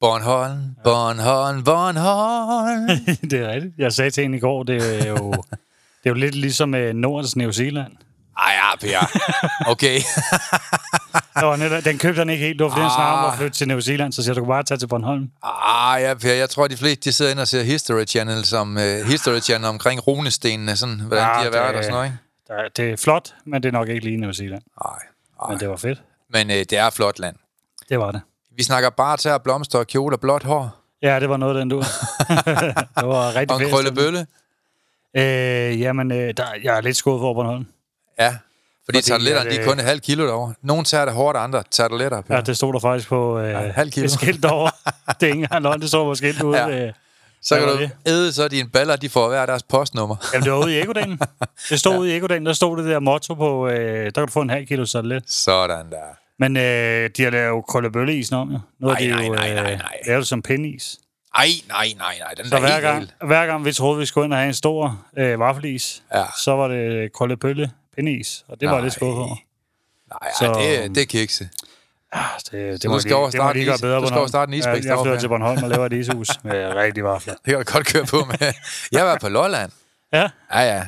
Bornholm, Bornholm, Bornholm. det er rigtigt. Jeg sagde til hende i går, det er jo, det er jo lidt ligesom uh, Nordens New Zealand. Ej, ja, Per. Okay. Var netop, den købte han ikke helt. Det var han snart Ah. flytte til New Zealand, så siger du kan bare tage til Bornholm. Ah, ja, Per. Jeg tror, de fleste de sidder inde og ser History Channel, som, uh, History Channel omkring runestenene, sådan, hvordan Ja, de har været det- og sådan noget, ikke? Det er flot, men det er nok ikke lige New Zealand. Ej, ej. Men det var fedt. Men uh, det er flot land. Det var det. Vi snakker bare til blomster kjole og blåt hår. Ja, det var noget den, du. det var rigtig Og en krøllebølle. Øh, jamen, øh, der, jeg er lidt skuffet over Bornholm. Ja. Fordi, Fordi tarteletterne, de er øh, kun et halvt kilo derovre. Nogle tager det hårdt, andre tarteletter. Ja, det stod der faktisk på øh, Ja, halv kilo. et skilt over. det er ikke engang løgn, det stod på skilt ude. Ja. Øh, så kan du æde, så dine baller, de får hver deres postnummer. Jamen, det var ude i Ekodalen. Det stod ja. ude i Ekodalen, der stod det der motto på, øh, der kan du få en halv kilo satellit. Sådan der. Men øh, de har lavet jo krøllebølleisen om, jo. Nu Nej, de nej, jo nej, nej, øh, nej. lavet det som pindis. Ej, nej, nej, nej. Den Så er hver helt gang, gal. hver gang vi troede, vi skulle ind og have en stor øh, vaffelis, Ja. så var det krøllebølle pindis, og det var Nej. lidt skuffet over. Nej, Så- det, det er kikse. Ah, det, det, må de, det må de gøre bedre du skal over starte en isbæk Jeg, jeg flytter ja. til Bornholm og laver et ishus med rigtig vafler. Det kan du godt køre på med. Jeg var på Lolland. Ja, Ja, ja.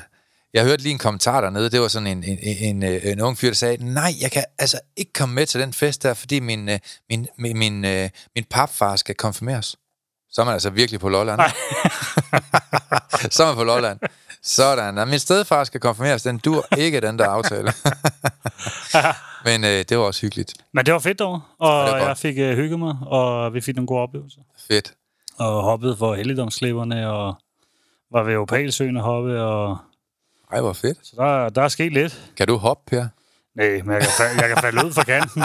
Jeg hørte lige en kommentar dernede. Det var sådan en, en, en, en, en ung fyr, der sagde, nej, jeg kan altså ikke komme med til den fest der, fordi min, øh, min, min, min, øh, min papfar skal konfirmeres. Så er man altså virkelig på Lolland. så er man på Lolland. Sådan. Nå, min stedfar skal konfirmeres. Den dur ikke, den der aftale. Men øh, det var også hyggeligt. men det var fedt dog, og Ja, jeg fik øh, hygget mig, og vi fik nogle gode oplevelser. Fedt. og hoppede for helligdomsklipperne, og var ved Opalsøen og hoppe, og Ej, hvor fedt. så der, der er sket lidt. Kan du hoppe, Per? Nej, men jeg kan, jeg kan falde ud fra kanten.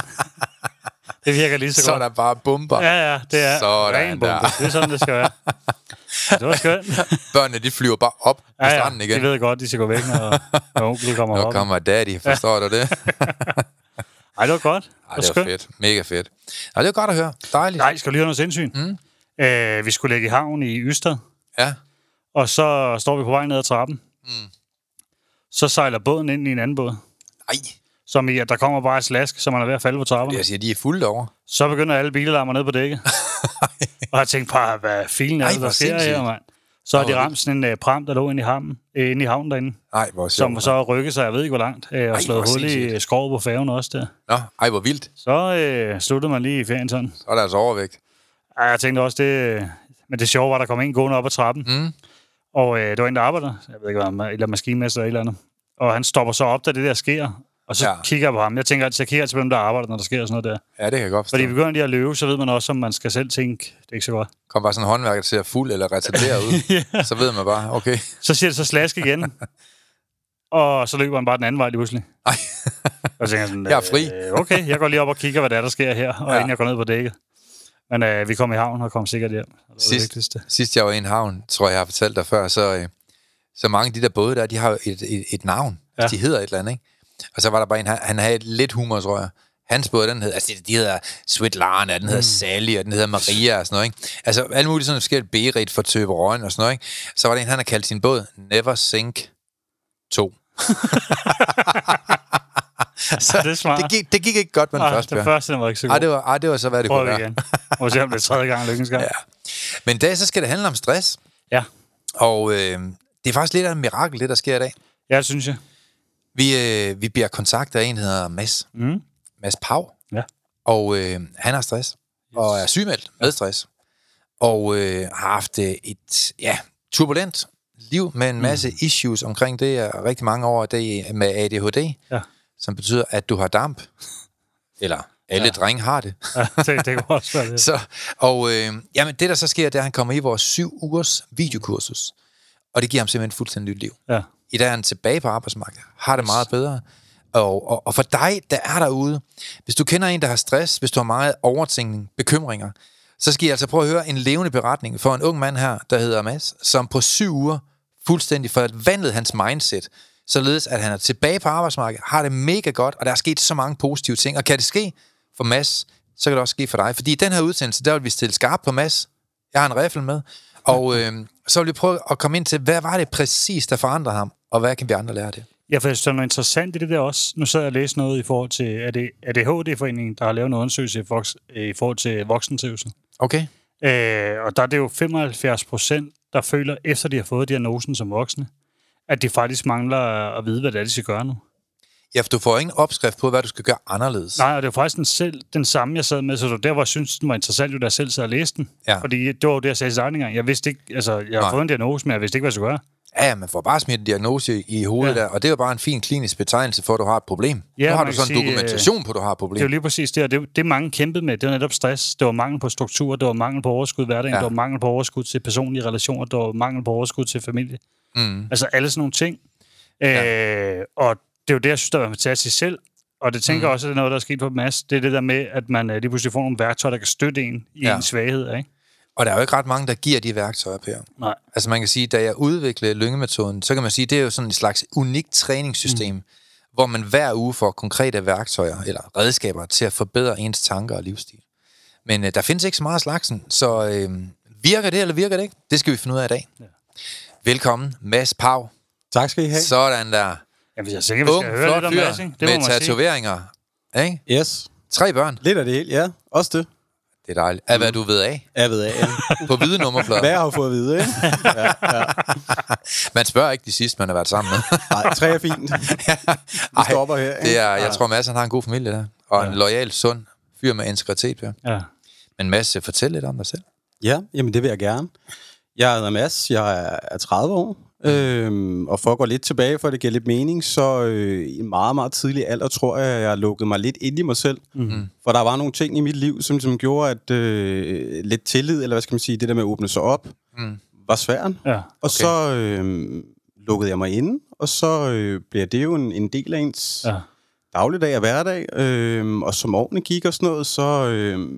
det virker lige så, Så er godt. der bare bomber. Ja, ja, det er Sådan der. Det er sådan, det skal være. Det var skønt. Børnene, de flyver bare op på Ja, ja, stranden igen. de ved godt, de skal gå væk, når, når onkel kommer Nu op. kommer daddy, forstår du det? Ej, det var godt. Ej, det var skønt. fedt. Mega fedt. Ej, det var godt at høre. Dejligt. Nej, skal du lige have noget sindsyn? Mm. Øh, vi skulle lægge i havn i Ystad, Ja. og så står vi på vej ned ad trappen. Mm. Så sejler båden ind i en anden båd. Ej, Som i, at der kommer bare et slask, så man er ved at falde på trapperne. jeg siger, de er fulde over. Så begynder alle bilalarmer ned på dækket. og jeg tænkte bare, hvad filen er Ej, det, der sker her, mand? Så har de ramt sådan en uh, pram, der lå inde i, havnen, øh, inde i havnen derinde, Nej, hvor som sjovt. så rykkede sig, jeg ved ikke hvor langt, øh, og Ej, slået hul i øh, skrovet på færgen også der. Nå, ej, hvor vildt. Så øh, sluttede man lige i ferien sådan. Så er der altså overvægt. Ej, jeg tænkte også, det, øh, men det sjove var, at der kom en gående op ad trappen, Mm. Og øh, det var en, der arbejder, jeg ved ikke, hvad han er, eller maskinmester eller et eller andet. Og han stopper så op, da det der sker, og så Ja. kigger jeg på ham. Jeg tænker altid, jeg kigger på dem, der arbejder, når der sker sådan noget der. Ja, det kan jeg godt forstå. Fordi begynder de at løbe, så ved man også, om man skal selv tænke, det er ikke så godt. Kom bare sådan en håndværker, der ser fuld eller retarderet ud. ja. Så ved man bare, okay. Så siger det så slask igen. og så løber han bare den anden vej lige pludselig. Ej. Og så tænker jeg sådan, Jeg er fri. Øh, okay, jeg går lige op og kigger, hvad der, er, der sker her, og ja. inden jeg går ned på dækket. Men øh, vi kom i havn og kom sikkert hjem. Det var det Sidst, vigtigste. sidst jeg var i en havn, tror jeg, jeg har fortalt dig før, så, øh, så mange af de der både der, de har et, et, et navn. Ja. De hedder et eller andet, ikke? Og så var der bare en, han, han havde lidt humor, tror jeg. Hans båd, den hedder, altså de hedder Svetlana, den hedder mm. Sally, og den hedder Maria og sådan noget, ikke? Altså alle mulige sådan forskellige Berit for Tøberøjen og sådan noget, ikke? Så var der en, han har kaldt sin båd Never Sink 2. så det er smart. det, gik, det gik ikke godt med den Ej, første, den første den var ikke så god. Ej, det var, ej, det var så, hvad det Prøver kunne være. igen. Må se, om det er tredje gang lykkens gang. Ja. Men i dag, så skal det handle om stress. Ja. Og øh, det er faktisk lidt af et mirakel, det der sker i dag. ja, det synes jeg. Vi, øh, vi bliver kontaktet af en, der hedder Mads. Mm. Mads Pau. Ja. Og øh, han har stress. Og er sygemeldt med stress. og øh, har haft øh, et ja, turbulent liv med en masse mm. issues omkring det, og rigtig mange år det er med ADHD, Ja. Som betyder, at du har damp. Eller alle ja. drenge har det. Ja, det, det også være det. Så, og øh, jamen, det, der så sker, det er, at han kommer i vores syv ugers videokursus. Og det giver ham simpelthen fuldstændig nyt liv. Ja. I dag er han tilbage på arbejdsmarkedet. Har det meget bedre. Og, og, og for dig, der er derude, hvis du kender en, der har stress, hvis du har meget overtænkning, bekymringer, så skal I altså prøve at høre en levende beretning for en ung mand her, der hedder Mads, som på syv uger fuldstændig forvandlede hans mindset, således at han er tilbage på arbejdsmarkedet, har det mega godt, og der er sket så mange positive ting. Og kan det ske for Mads, så kan det også ske for dig. Fordi i den her udsendelse, der vil vi stille skarp på Mads. Jeg har en riffel med. Og øh, så vil vi prøve at komme ind til, hvad var det præcis, der forandrede ham, og hvad kan vi andre lære af det? Ja, for jeg synes, der er noget interessant i det der også. Nu sidder jeg og læser noget i forhold til, er det ADHD-foreningen, der har lavet en undersøgelse i, voks, i forhold til voksentrivsel. Okay? Øh, og der er det jo 75 procent, der føler, efter de har fået diagnosen som voksne, at de faktisk mangler at vide, hvad det er, de skal gøre nu. Ja, for du får ingen opskrift på, hvad du skal gøre anderledes. Nej, og det var faktisk den, selv, den samme, jeg sad med, så det var der, hvor jeg synes, den var interessant, jo, da jeg selv sad og læste den. Ja. Fordi det var jo det, jeg sagde i starten. Jeg vidste ikke, altså, jeg har fået en diagnose, men jeg vidste ikke, hvad jeg skulle gøre. Ja, ja, man får bare smidt en diagnose i hovedet ja. Der, og det er jo bare en fin klinisk betegnelse for, at du har et problem. Ja, nu har du sådan en sige, øh, dokumentation på, at du har et problem. Det er jo lige præcis det, og det, det mange kæmpede med, det var netop stress. Det var mangel på struktur, det var mangel på overskud i hverdagen, ja. det var mangel på overskud til personlige relationer, det var mangel på overskud til familie. Mm. Altså alle sådan nogle ting. Øh, og det er jo det, jeg synes, der var fantastisk selv. Og det tænker Mm. også, at det er noget, der er sket på Mads. Det er det der med, at man øh, lige pludselig får nogle værktøjer, der kan støtte en i Ja. ja. ens svaghed. Ikke? Og der er jo ikke ret mange, der giver de værktøjer, Per. Nej. Altså man kan sige, da jeg udviklede lyngemetoden, så kan man sige, det er jo sådan et slags unikt træningssystem, mm. hvor man hver uge får konkrete værktøjer eller redskaber til at forbedre ens tanker og livsstil. Men øh, der findes ikke så meget af slagsen, så øh, virker det eller virker det ikke? Det skal vi finde ud af i dag. Ja. Velkommen, Mads Pau. Tak skal I have. Sådan der. Jamen, jeg er sikker, vi Ung, skal høre flot lidt om fyr Mads, ikke? Det må med man tatoveringer. Ikke? Yes. Tre børn. Lidt af det hele, ja. Også det. Det er dejligt. Af hvad du ved af. Jeg ved af. På hvide nummerplader. Hvad jeg har fået at vide, ikke? Man spørger ikke de sidste, man har været sammen med. Nej, tre er fint. Vi stopper her. Det er, jeg Ja. tror, Mads han har en god familie der. Og en lojal, sund fyr med integritet. Per. Ja. Men Mads, fortæl lidt om dig selv. Ja, jamen det vil jeg gerne. Jeg hedder Mads, jeg er- er 30 år, øhm, og for at gå lidt tilbage, for at det giver lidt mening, så øh, i en meget, meget tidlig alder, tror jeg, jeg lukkede mig lidt ind i mig selv. Mm-hmm. For der var nogle ting i mit liv, som, som gjorde, at øh, lidt tillid, eller hvad skal man sige, det der med at åbne sig op, mm. var svært. Ja. Og okay. så øh, lukkede jeg mig inde, og så øh, bliver det jo en, en del af ens Ja. dagligdag og hverdag. Øh, og som årene gik og sådan noget, så, øh,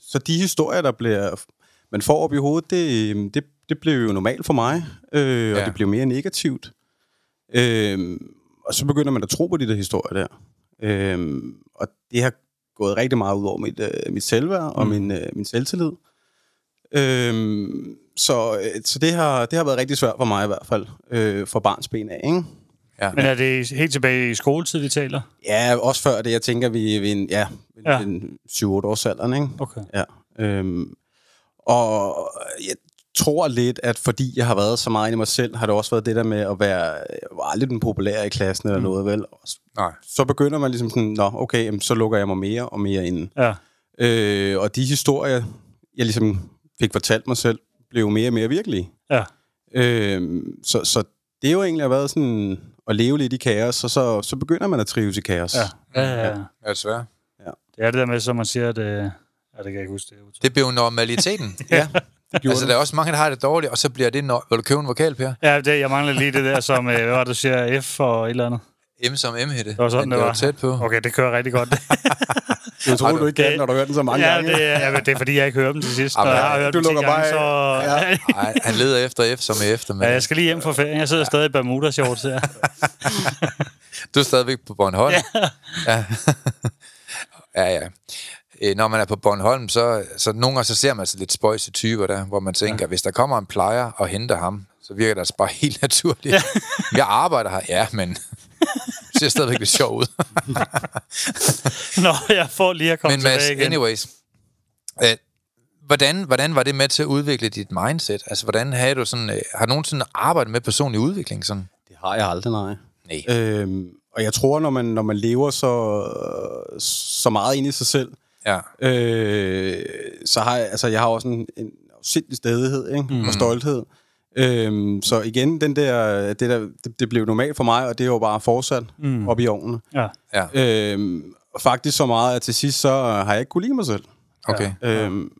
så de historier, der bliver, man får op i hovedet, det, øh, det, det blev jo normalt for mig, øh, og Ja. det blev mere negativt. Øh, og så begynder man at tro på de der historier der. Øh, og det har gået rigtig meget ud over mit, øh, mit selvværd og min, øh, min selvtillid. Øhm, så øh, så det, har, det har været rigtig svært for mig i hvert fald, øh, for barns ben af, ikke? Ja. Men er det helt tilbage i skoletid, vi taler? Ja, også før det, jeg tænker, vi er ved en, ja, Ja. ja. en 7-8 års alderen, ikke? Okay. Ja. Øhm, og jeg tror lidt, at fordi jeg har været så meget inde i mig selv, har det også været det der med at være, jeg var aldrig den populære i klassen eller mm. noget, vel? Nej. Så begynder man ligesom sådan, nå, okay, jamen, så lukker jeg mig mere og mere ind. Ja. Øh, og de historier, jeg ligesom fik fortalt mig selv, blev mere og mere virkelige. Ja. Øh, så, så det er jo egentlig har været sådan at leve lidt i kaos, og så, så begynder man at trives i kaos. Ja. Ja, ja, ja. Det svært? Det er det der med, som man siger, at... Øh, ja, det kan jeg ikke huske det. Det bliver jo normaliteten. ja det altså, der er også mange, der har det dårligt, og så bliver det... No- Vil du købe en vokal, Per? Ja, det, jeg mangler lige det der, som... Øh, hvad var det, du siger? F og et eller andet. M som M-hætte. Det var sådan, det var. tæt på. Okay, det kører rigtig godt. Det tror du ikke kan, når du hørt den så mange ja, gange. det, er, ja, men det er fordi, jeg ikke hører dem til sidst. Jamen, Når jeg har hørt du dem 10 lukker gange, bare så... Ja. Ej, han leder efter F som er efter, men Ja, jeg skal lige hjem fra ferie. Jeg sidder stadig i Bermuda shorts her. du er stadigvæk på Bornholm. Ja. ja, ja. Øh, Når man er på Bornholm, så, så nogle gange så ser man altså lidt spøjse typer der, hvor man tænker, ja. hvis der kommer en plejer og henter ham, så virker det altså bare helt naturligt. Ja. Jeg arbejder her, ja, men det ser stadigvæk lidt sjov ud. Nå, jeg får lige at komme Men Mads, tilbage igen. anyways. Øh, hvordan, hvordan var det med til at udvikle dit mindset? Altså, hvordan havde du sådan... Øh, har du nogensinde arbejdet med personlig udvikling sådan? Det har jeg aldrig, nej. Nej. Øhm, og jeg tror, når man, når man lever så, så meget ind i sig selv, Ja. Øh, så har jeg, altså, jeg har også en, en sindssyg stedighed ikke? Mm. og stolthed. Øhm, så igen, den der, det, der, det, det blev normalt for mig, og det er jo bare fortsat mm. op i årene. Ja. Ja. Øhm, faktisk så meget, at til sidst, så har jeg ikke kunne lide mig selv. Okay. Øhm,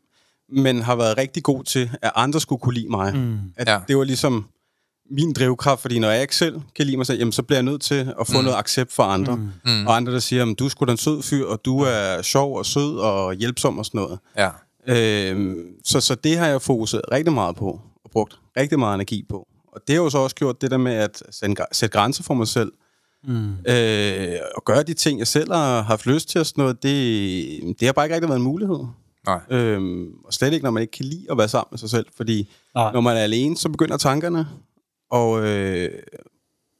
men har været rigtig god til, at andre skulle kunne lide mig. Mm. At Ja. ja. Det var ligesom min drivkraft, fordi når jeg ikke selv kan lide mig selv, jamen, så bliver jeg nødt til at få mm. noget accept fra andre. Mm. Og andre, der siger, at du er sgu da en sød fyr, og du er sjov og sød og hjælpsom og sådan noget. Ja. Øhm, så, så det har jeg fokuseret rigtig meget på, og brugt rigtig meget energi på. Og det har jo så også gjort det der med at sætte, sætte grænser for mig selv. Mm. Øh, og gøre de ting, jeg selv har haft lyst til og sådan noget, det, det har bare ikke rigtig været en mulighed. Nej. Øhm, og slet ikke, når man ikke kan lide at være sammen med sig selv. Fordi Nej. når man er alene, så begynder tankerne. Og øh,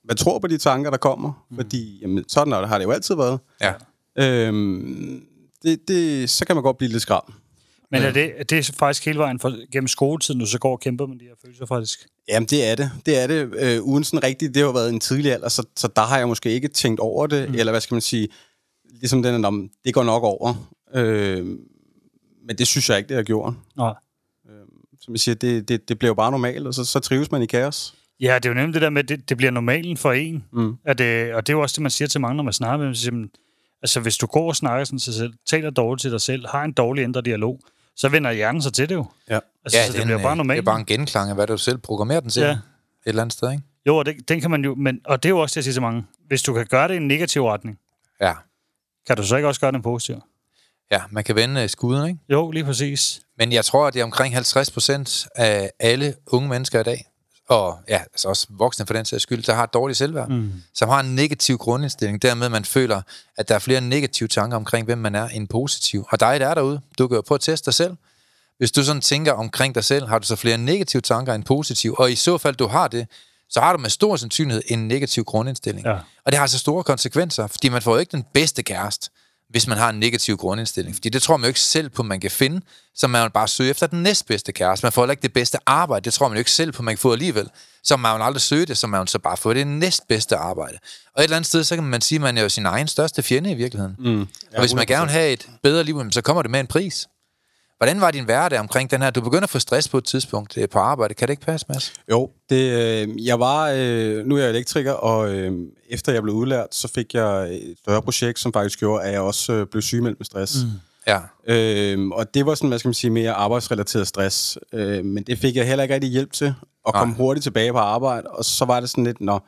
man tror på de tanker, der kommer. Mm. Fordi jamen, sådan har det jo altid været. Ja. Øhm, det, det, så kan man godt blive lidt skram. Men er det, det er faktisk hele vejen for, gennem skoletiden, du så går og kæmper med de her følelser faktisk? Jamen, det er det. Det er det. Øh, uden sådan rigtigt, det har været en tidlig alder, så, så der har jeg måske ikke tænkt over det, mm. eller hvad skal man sige, ligesom den, om det går nok over. Øh, men det synes jeg ikke, det har gjort. Nej. Som jeg siger, det, det, det bliver jo bare normalt, og så, så trives man i kaos. Ja, det er jo nemlig det der med, at det, det bliver normalen for en. Mm. At det, og det er jo også det, man siger til mange, når man snakker med dem. Siger altså, hvis du går og snakker sådan til sig selv, taler dårligt til dig selv, har en dårlig indre dialog, så vender hjernen sig til det jo. Ja. Altså, ja, så det bliver bare øh, normalt. Det er bare en genklang af, hvad du selv programmerer den til. Ja. Et eller andet sted, ikke? Jo, og det, den kan man jo, men, og det er jo også det, jeg siger til mange. Hvis du kan gøre det i en negativ retning, Ja. kan du så ikke også gøre det i en positiv? Ja, man kan vende øh, skuden, ikke? Jo, lige præcis. Men jeg tror, at det er omkring 50 procent af alle unge mennesker i dag, og ja, altså også voksne for den sags skyld, der har et dårligt selvværd, mm. som har en negativ grundindstilling. Dermed man føler, at der er flere negative tanker omkring, hvem man er, end positiv. Og dig, der er derude, du kan jo prøve at teste dig selv. Hvis du sådan tænker omkring dig selv, har du så flere negative tanker end positive. Og i så fald, du har det, så har du med stor sandsynlighed en negativ grundindstilling. Ja. Og det har altså store konsekvenser, fordi man får jo ikke den bedste kæreste, hvis man har en negativ grundindstilling. Fordi det tror man jo ikke selv på, man kan finde, så man vil bare søge efter den næstbedste kæreste. Man får heller ikke det bedste arbejde, det tror man jo ikke selv på, man kan få alligevel. Så man vil aldrig søge det, så man vil så bare få det næstbedste arbejde. Og et eller andet sted, så kan man sige, at man er jo sin egen største fjende i virkeligheden. Mm. og hvis man gerne vil have et bedre liv, så kommer det med en pris. Hvordan var din hverdag omkring den her? Du begynder at få stress på et tidspunkt øh, på arbejde. Kan det ikke passe, Mads? Jo, det, øh, jeg var, øh, nu er jeg elektriker, og øh, efter jeg blev udlært, så fik jeg et større projekt, som faktisk gjorde, at jeg også øh, blev sygemeldt med stress. Mm. Ja. Øh, og det var sådan, hvad skal man sige, mere arbejdsrelateret stress. Øh, men det fik jeg heller ikke rigtig hjælp til, at komme hurtigt tilbage på arbejde. Og så var det sådan lidt, nå,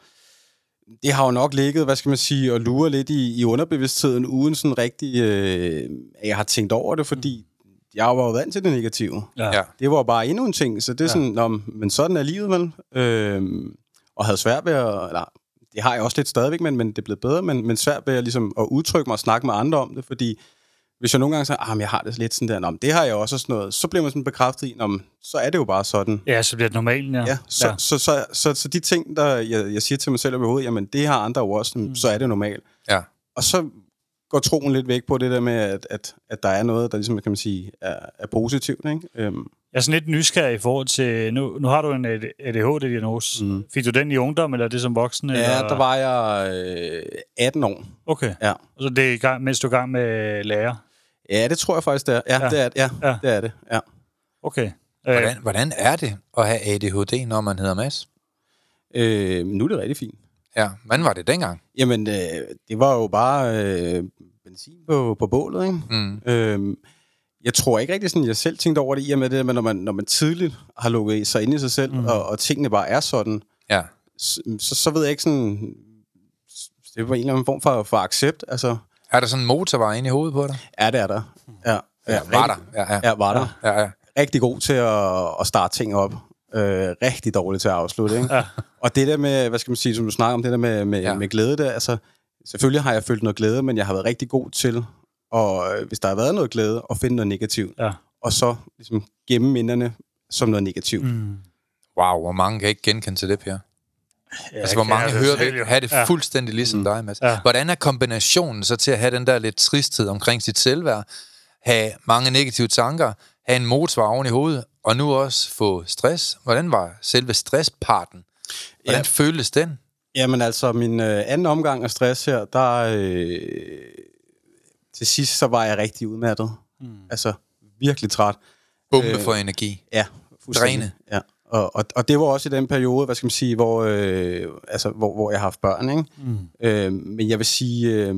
det har jo nok ligget, hvad skal man sige, og lure lidt i, i underbevidstheden, uden sådan rigtig, øh, at jeg har tænkt over det, fordi jeg var jo vant til det negative. Ja. Ja. Det var bare endnu en ting, så det er sådan, nå, men sådan er livet vel. Øhm, og havde svært ved at, eller, det har jeg også lidt stadigvæk, men, men det er blevet bedre, men, men svært ved at, ligesom, at udtrykke mig og snakke med andre om det, fordi hvis jeg nogle gange siger, at jeg har det lidt sådan der, nå, men det har jeg også og sådan noget, så bliver man sådan bekræftet i, men så er det jo bare sådan. Ja, så bliver det normalt, ja. Ja, så, ja. Så, så, så, så, så de ting, der jeg, jeg siger til mig selv over hovedet, jamen det har andre jo også, mm. så er det normalt. Ja. Og så går troen lidt væk på det der med, at, at, at der er noget, der ligesom, kan man sige, er, er positivt. Ikke? Øhm, Jeg er sådan lidt nysgerrig i forhold til... Nu, nu har du en ADHD-diagnose. Mm. Fik du den i ungdom, eller er det som voksen? ja, eller? der var jeg øh, 18 år. Okay. Ja. Og så det er i gang, mens du er i gang med lærer? ja, det tror jeg faktisk, det er. Ja, Ja. Det, er, ja, Ja. det er det. Ja. Okay. Hvordan, hvordan er det at have ADHD, når man hedder Mads? Øh, nu er det rigtig fint. Ja, hvordan var det dengang? Jamen, øh, det var jo bare øh, benzin på, på bålet, ikke? Mm. Øhm, jeg tror ikke rigtig sådan, jeg selv tænkte over det, i og med det, men når man, når man tidligt har lukket sig ind i sig selv, mm. og, og tingene bare er sådan, Ja. så, så, så ved jeg ikke sådan, det var en eller anden form for, for accept, altså, Er der sådan en motorvej inde i hovedet på dig? er det er der. Ja, Ja, var der. Ja, ja. Ja, var der. Ja, ja. Rigtig god til at, at starte ting op. Øh, rigtig dårlig til at afslutte, ikke? Ja. Og det der med, hvad skal man sige, som du snakker om, det der med, med, Ja. med glæde der, altså, selvfølgelig har jeg følt noget glæde, men jeg har været rigtig god til, og øh, hvis der har været noget glæde, at finde noget negativt. Ja. Og så ligesom gemme minderne som noget negativt. Mm. Wow, hvor mange kan ikke genkende til det, Per? ja, Altså, hvor mange hører jo. have det Ja. fuldstændig ligesom mm. dig, Mads. Ja. Hvordan er kombinationen så til at have den der lidt tristhed omkring sit selvværd, have mange negative tanker, have en motor oven i hovedet, og nu også få stress? Hvordan var selve stressparten? Hvordan Ja. føltes den? Jamen altså, min øh, anden omgang af stress her, der, øh, til sidst så var jeg rigtig udmattet. Mm. Altså virkelig træt. Bombe øh, for energi. Ja. Dræne. Ja. Og, og, og det var også i den periode, hvad skal man sige, hvor, øh, altså, hvor, hvor jeg har haft børn, ikke? Mm. Øh, men jeg vil sige, øh,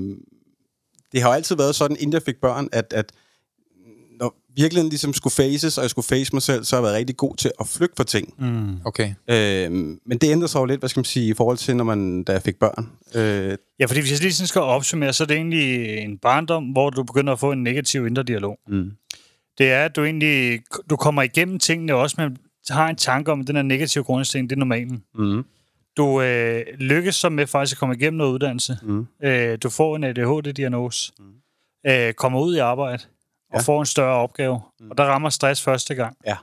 det har altid været sådan, inden jeg fik børn, at, at virkeligheden ligesom skulle faces, og jeg skulle face mig selv, så har jeg været rigtig god til at flygte for ting. Mm. Okay. Øh, men det ændrer sig jo lidt, hvad skal man sige, i forhold til, når man, da jeg fik børn. Øh, Ja, fordi hvis jeg lige sådan skal opsummere, så er det egentlig en barndom, hvor du begynder at få en negativ indre dialog. mm. Det er, at du egentlig du kommer igennem tingene også, men har en tanke om, at den her negative grundindstilling, det er normalen. Mm. Du øh, lykkes så med faktisk at komme igennem noget uddannelse. Mm. Øh, du får en ADHD-diagnose, mm. øh, kommer ud i arbejde og Ja. får en større opgave. Mm. Og der rammer stress første gang. Ja.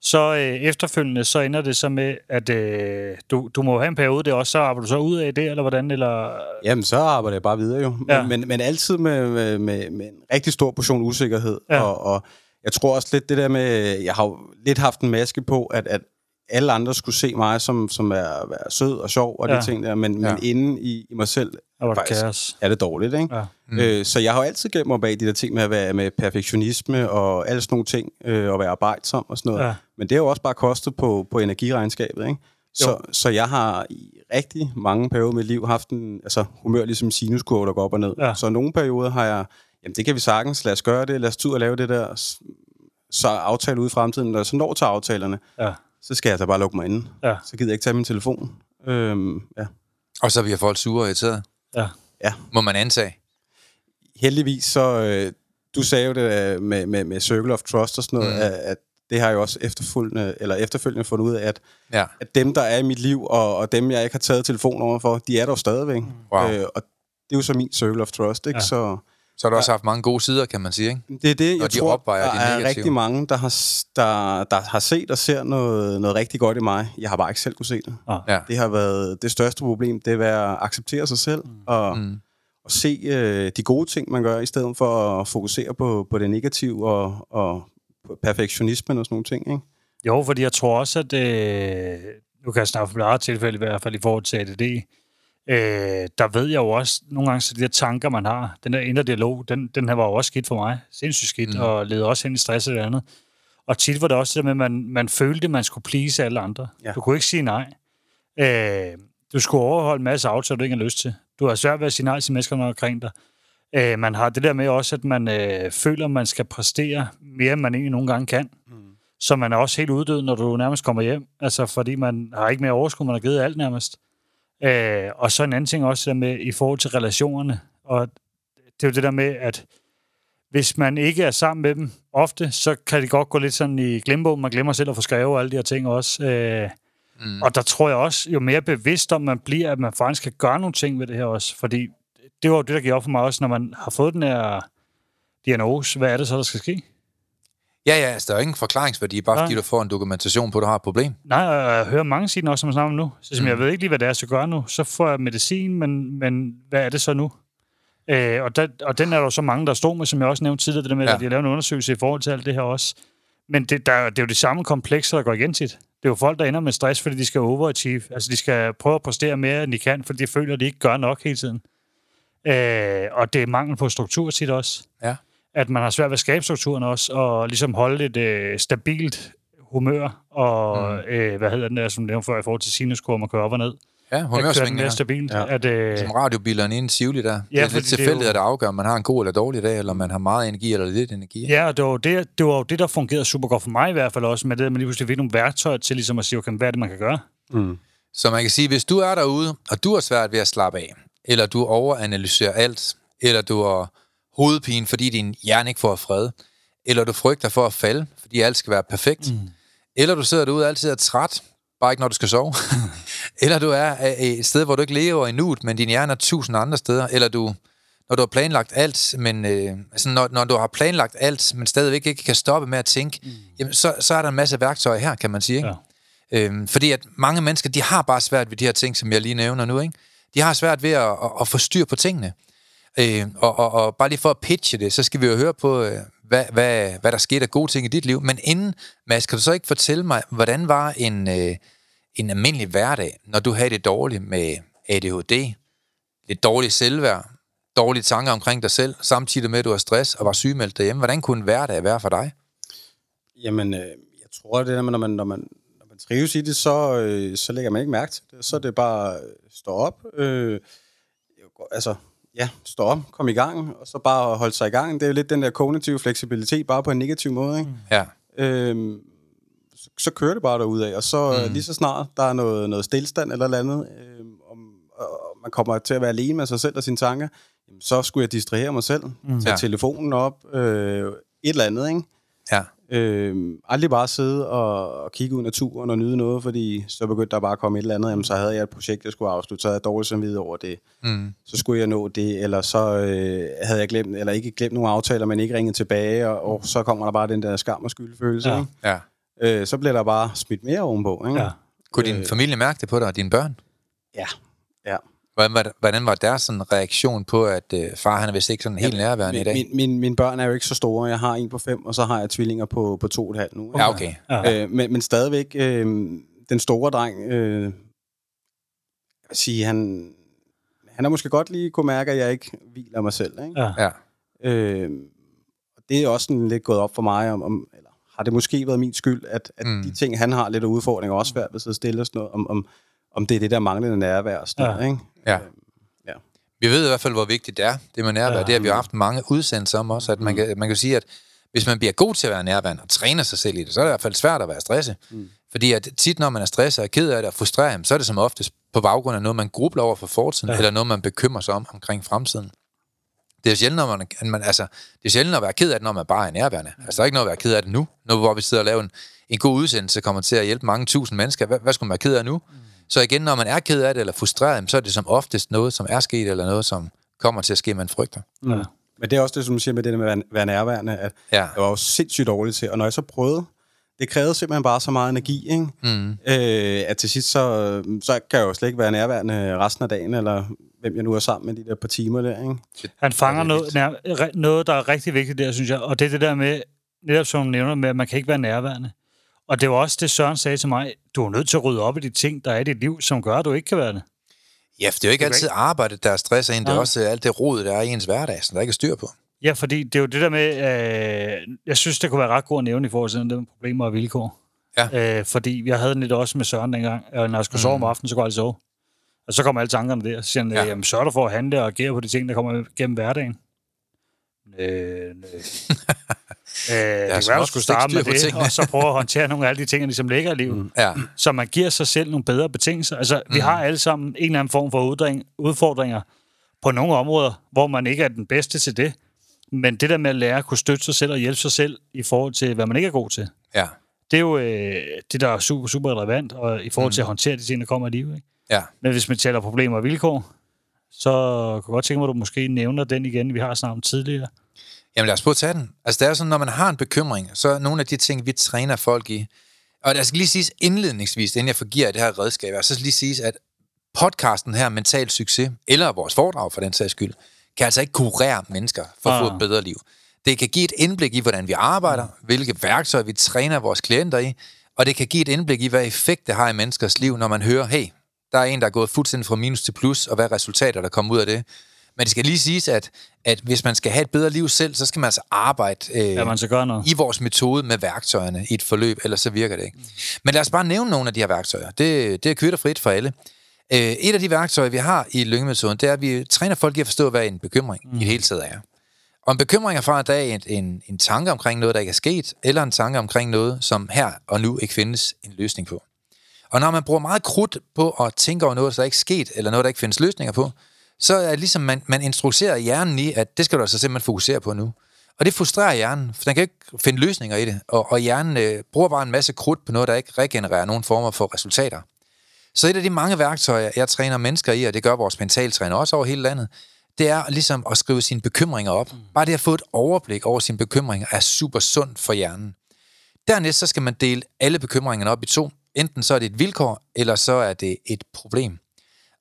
Så øh, efterfølgende, så ender det så med, at øh, du, du må have en periode det også, så arbejder du så ud af det, eller hvordan? Eller, Jamen, så arbejder jeg bare videre jo. Ja. Men, men altid med, med, med, med en rigtig stor portion usikkerhed. Ja. Og, og jeg tror også lidt det der med, jeg har jo lidt haft en maske på, at, at alle andre skulle se mig som, som er, er sød og sjov og Ja. de ting der, men, Ja. men inde i, i mig selv det faktisk kaos. er det dårligt, ikke? Ja. Mm. Øh, så jeg har jo altid gemt mig bag de der ting med at være med perfektionisme og alle sådan nogle ting, øh, og være arbejdsom og sådan noget. Ja. Men det har jo også bare kostet på, på energiregnskabet, ikke? Så, Jo. så jeg har i rigtig mange perioder i mit liv haft en altså, humør ligesom sinuskurve, der går op og ned. Ja. Så nogle perioder har jeg, jamen det kan vi sagtens, lad os gøre det, lad os ud og lave det der, så aftale ud i fremtiden. Når jeg så når til aftalerne, Ja. Så skal jeg da bare lukke mig inde. Ja. Så gider jeg ikke tage min telefon. Øhm, ja. Og så bliver folk sure og irriteret. Ja. ja. Må man antage. heldigvis så, øh, du sagde jo det øh, med, med, med Circle of Trust og sådan noget, Mm. at, at det har jeg jo også efterfølgende, eller efterfølgende fundet ud af, at, Ja. at dem, der er i mit liv, og, og dem, jeg ikke har taget telefon over for, de er der jo stadigvæk. Wow. Øh, og det er jo så min Circle of Trust, ikke? Ja. Så Så har du også haft mange gode sider, kan man sige, ikke? det er det, jeg de tror, opvejer der de er negative. rigtig mange, der har, der, der har set og ser noget, noget rigtig godt i mig. Jeg har bare ikke selv kunne se det. Ja. Det har været det største problem, det er at acceptere sig selv, mm. og, Mm. og se øh, de gode ting, man gør, i stedet for at fokusere på, på det negative og, og perfektionismen og sådan nogle ting. Ikke? Jo, fordi jeg tror også, at... Øh, nu kan jeg snakke for mit eget tilfælde, i hvert fald i forhold til ADD. Øh, der ved jeg jo også nogle gange, så de der tanker, man har, den der indre dialog, den, den her var jo også skidt for mig. Sindssygt skidt, mm. og leder også hen i stress det andet. Og tit var det også det med, at man, man følte, at man skulle please alle andre. Ja. Du kunne ikke sige nej. Øh, du skulle overholde en masse aftaler, du ikke har lyst til. Du har svært ved at sige nej til mennesker, er omkring dig. Øh, man har det der med også, at man øh, føler, at man skal præstere mere, end man egentlig nogle gange kan. Mm. Så man er også helt uddød, når du nærmest kommer hjem. Altså, fordi man har ikke mere overskud, man har givet alt nærmest. Øh, og så en anden ting også med i forhold til relationerne. Og det er jo det der med, at hvis man ikke er sammen med dem ofte, så kan det godt gå lidt sådan i glemmebogen. Man glemmer selv at få skrevet alle de her ting også. Øh, mm. Og der tror jeg også, jo mere bevidst om man bliver, at man faktisk kan gøre nogle ting ved det her også. Fordi det var jo det, der gik op for mig også, når man har fået den her diagnose. Hvad er det så, der skal ske? Ja, ja, altså, der er ingen forklaringsværdi, bare fordi Nej. du får en dokumentation på, at du har et problem. Nej, og jeg hører mange sige den også, som om nu. Så mm. jeg ved ikke lige, hvad det er, skal gøre nu. Så får jeg medicin, men, men hvad er det så nu? Øh, og, der, og den er der jo så mange, der stod med, som jeg også nævnte tidligere, det der med, Ja. ja. at de har lavet en undersøgelse i forhold til alt det her også. Men det, der, det er jo de samme komplekser, der går igen tit. Det er jo folk, der ender med stress, fordi de skal overachieve. Altså, de skal prøve at præstere mere, end de kan, fordi de føler, at de ikke gør nok hele tiden. Øh, og det er mangel på struktur tit også. Ja. At man har svært ved at skabe strukturen også, og ligesom holde et øh, stabilt humør, og mm. øh, hvad hedder den der, som nævnte før, i forhold til sinuskurve, man kører op og ned. Ja, At humørsvingninger. stabilt. Ja. At, øh, Som radiobilerne inde i Sivli der. Ja, det er fordi lidt det er tilfældigt, jo- at det afgør, om man har en god eller dårlig dag, eller om man har meget energi eller lidt energi. Ja, og det var, det, det var jo det, der fungerede super godt for mig i hvert fald også, med det, at man lige pludselig fik nogle værktøjer til ligesom at sige, okay, hvad er det, man kan gøre? Mm. Så man kan sige, hvis du er derude, og du har svært ved at slappe af, eller du overanalyserer alt, eller du har hovedpine, fordi din hjerne ikke får fred, eller du frygter for at falde, fordi alt skal være perfekt, mm. eller du sidder derude og altid er træt, bare ikke når du skal sove, eller du er øh, et sted, hvor du ikke lever i nuet, men din hjerne er tusind andre steder, eller du, når du har planlagt alt, men øh, altså når, når du har planlagt alt, men stadigvæk ikke kan stoppe med at tænke, mm. jamen, så, så er der en masse værktøjer her, kan man sige. Ikke? Ja. Øhm, fordi at mange mennesker, de har bare svært ved de her ting, som jeg lige nævner nu, ikke? De har svært ved at, at, at få styr på tingene. Øh, og, og, og bare lige for at pitche det, så skal vi jo høre på, øh, hvad, hvad, hvad der skete af gode ting i dit liv. Men inden, Mads, kan du så ikke fortælle mig, hvordan var en, øh, en almindelig hverdag, når du havde det dårligt med ADHD, lidt dårligt selvværd, dårlige tanker omkring dig selv, samtidig med, at du har stress og var sygemeldt derhjemme. Hvordan kunne en hverdag være for dig? Jamen, øh, jeg tror, det der med, når man, når man, når man trives i det, så, øh, så lægger man ikke mærke til det. Så er det bare at stå op. Øh, altså, ja, stå op, kom i gang, og så bare holde sig i gang. Det er jo lidt den der kognitive fleksibilitet, bare på en negativ måde, ikke? Ja. Øhm, så, så kører det bare derud af, og så mm. lige så snart der er noget, noget stillstand eller noget andet, øhm, om, og man kommer til at være alene med sig selv og sine tanker, så skulle jeg distrahere mig selv, mm. tage Ja. telefonen op, øh, et eller andet, ikke? Ja. Øh, aldrig bare sidde og, og kigge ud i naturen og nyde noget, fordi så begyndte der bare at komme et eller andet, jamen, så havde jeg et projekt, jeg skulle afslutte, så havde jeg dårligt samvittighed over det. Mm. Så skulle jeg nå det, eller så øh, havde jeg glemt, eller ikke glemt nogle aftaler, men ikke ringet tilbage, og, og så kommer der bare den der skam og skyldfølelse. Ja. Ikke? ja. Øh, så bliver der bare smidt mere ovenpå. Ikke? Ja. Kunne din familie mærke det på dig og dine børn? ja. ja. Hvordan var, hvordan var deres sådan reaktion på, at øh, far han er vist ikke sådan helt nærværende i dag? Min, min, mine børn er jo ikke så store. Jeg har en på fem, og så har jeg tvillinger på, på to og et halvt nu. Ja, okay. Ja. Øh, men, men stadigvæk, øh, den store dreng, øh, jeg vil sige, han, han har måske godt lige kunne mærke, at jeg ikke hviler mig selv. Ikke? Ja. Ja. Øh, og det er også sådan lidt gået op for mig, om, om eller har det måske været min skyld, at, at mm. de ting, han har lidt af udfordringer, også svært ved at sidde stille og sådan noget, om, om, om det er det der manglende nærvær og sådan Ja. noget, ikke? Ja. ja. Vi ved i hvert fald, hvor vigtigt det er, det med nærvær. Ja. Det har vi jo haft mange udsendelser om også, at man kan, man kan sige, at hvis man bliver god til at være nærværende og træner sig selv i det, så er det i hvert fald svært at være stresset. Mm. Fordi at tit, når man er stresset og er ked af det og frustreret, så er det som oftest på baggrund af noget, man grubler over for fortiden, Ja. eller noget, man bekymrer sig om omkring fremtiden. Det er sjældent, når man, man, altså, det er sjældent at være ked af det, når man bare er nærværende. Altså, der er ikke noget at være ked af det nu, nu hvor vi sidder og laver en, en god udsendelse, kommer til at hjælpe mange tusind mennesker. Hvad, hvad skulle man være ked af nu? Mm. Så igen, når man er ked af det eller frustreret, så er det som oftest noget, som er sket, eller noget, som kommer til at ske, man frygter. Mm. Men det er også det, som du siger med det der med at være- være nærværende, at Ja. jeg var jo sindssygt dårlig til, og når jeg så prøvede, det krævede simpelthen bare så meget energi, ikke? Mm. Øh, at til sidst, så, så kan jeg jo slet ikke være nærværende resten af dagen, eller hvem jeg nu er sammen med de der par timer der, ikke? Han fanger Ja, er noget, nær, noget, der er rigtig vigtigt der, synes jeg. Og det er det der med, netop som du nævner med, at man kan ikke være nærværende. Og det var også det, Søren sagde til mig. Du er nødt til at rydde op i de ting, der er i dit liv, som gør, at du ikke kan være det. Ja, for det er jo ikke er altid arbejdet, der er stress ind. Det er Ja. også alt det rod, der er i ens hverdag, som der ikke er styr på. Ja, fordi det er jo det der med, øh, jeg synes, det kunne være ret godt at nævne i forhold til det med problemer og vilkår. Ja. Øh, fordi jeg havde den lidt også med Søren dengang, og når jeg skulle sove om aftenen, så kunne jeg aldrig sove. Og så kommer alle tankerne der, så siger han, ja. jamen sørg dig for at handle og agere på de ting, der kommer gennem hverdagen. Øh, øh. Det kan være, skulle starte med det, og så prøve at håndtere nogle af alle de ting, der ligesom ligger i livet. Mm. Ja, Så man giver sig selv nogle bedre betingelser. Altså, vi har alle sammen en eller anden form for udfordringer på nogle områder, hvor man ikke er den bedste til det. Men det der med at lære at kunne støtte sig selv og hjælpe sig selv i forhold til, hvad man ikke er god til, ja, det er jo øh, det, der er super, super relevant og i forhold til at håndtere de ting, der kommer i livet. Ikke? ja. Men hvis man taler problemer og vilkår, så kunne jeg godt tænke mig, at du måske nævner den igen, vi har snakket om tidligere. Jamen lad os prøve at tage den. Altså det er sådan, når man har en bekymring, så er nogle af de ting, vi træner folk i, og der skal lige siges indledningsvis, inden jeg forgiver det her redskab, så skal lige siges, at podcasten her, Mental Succes, eller vores foredrag for den sags skyld, kan altså ikke kurere mennesker for at få Ah. et bedre liv. Det kan give et indblik i, hvordan vi arbejder, hvilke værktøjer vi træner vores klienter i, og det kan give et indblik i, hvad effekt det har i menneskers liv, når man hører, hey, der er en, der er gået fuldstændig fra minus til plus, og hvad resultater, der kommer ud af det. Men det skal lige siges, at, at hvis man skal have et bedre liv selv, så skal man altså arbejde øh, Ja, man så gør noget. i vores metode med værktøjerne i et forløb, ellers så virker det ikke. Men lad os bare nævne nogle af de her værktøjer. Det, det er kvitterfrit for alle. Øh, et af de værktøjer, vi har i lyngemetoden, det er, at vi træner folk i at forstå, hvad en bekymring mm. i det hele taget er. Og en bekymring er fra, at der er en, en, en tanke omkring noget, der ikke er sket, eller en tanke omkring noget, som her og nu ikke findes en løsning på. Og når man bruger meget krudt på at tænke over noget, der ikke er sket, eller noget, der ikke findes løsninger på, så er det ligesom, man, man introducerer hjernen i, at det skal du altså simpelthen fokusere på nu. Og det frustrerer hjernen, for den kan ikke finde løsninger i det. Og, og hjernen øh, bruger bare en masse krudt på noget, der ikke regenererer nogen former for resultater. Så et af de mange værktøjer, jeg træner mennesker i, og det gør vores mentaltræner også over hele landet, det er ligesom at skrive sine bekymringer op. Bare det at få et overblik over sine bekymringer er super sundt for hjernen. Dernæst så skal man dele alle bekymringerne op i to. Enten så er det et vilkår, eller så er det et problem.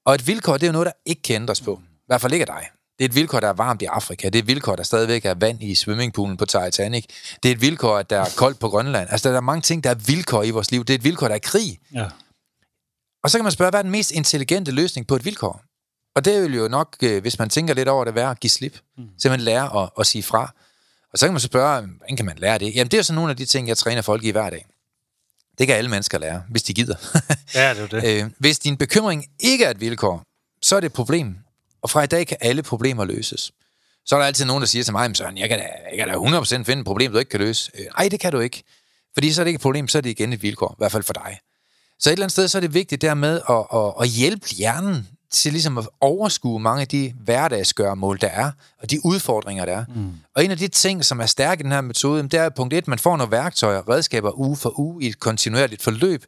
Og et vilkår, det er jo noget, der ikke kan ændres på. I hvert fald ikke af dig. Det er et vilkår, der er varmt i Afrika. Det er et vilkår, der stadigvæk er vand i swimmingpoolen på Titanic. Det er et vilkår, at der er koldt på Grønland. Altså, der er mange ting, der er vilkår i vores liv. Det er et vilkår, der er krig. Ja. Og så kan man spørge, hvad er den mest intelligente løsning på et vilkår? Og det vil jo nok, øh, hvis man tænker lidt over det, være at give slip. Mm. Simpelthen lære at, at sige fra. Og så kan man så spørge, hvordan kan man lære det? Jamen, det er så nogle af de ting, jeg træner folk i hver dag. Det kan alle mennesker lære, hvis de gider. Ja, det er det. Øh, hvis din bekymring ikke er et vilkår, så er det et problem. Og fra i dag kan alle problemer løses. Så er der altid nogen, der siger til mig, "Men Søren, jeg kan da, jeg kan da 100% finde et problem, du ikke kan løse. Øh, Nej, det kan du ikke. Fordi så er det ikke et problem, så er det igen et vilkår, i hvert fald for dig. Så et eller andet sted, så er det vigtigt dermed at, at, at hjælpe hjernen til ligesom at overskue mange af de hverdagsgørmål, der er, og de udfordringer, der er. Mm. Og en af de ting, som er stærke i den her metode, det er punkt 1, man får nogle værktøjer, redskaber uge for uge i et kontinuerligt forløb,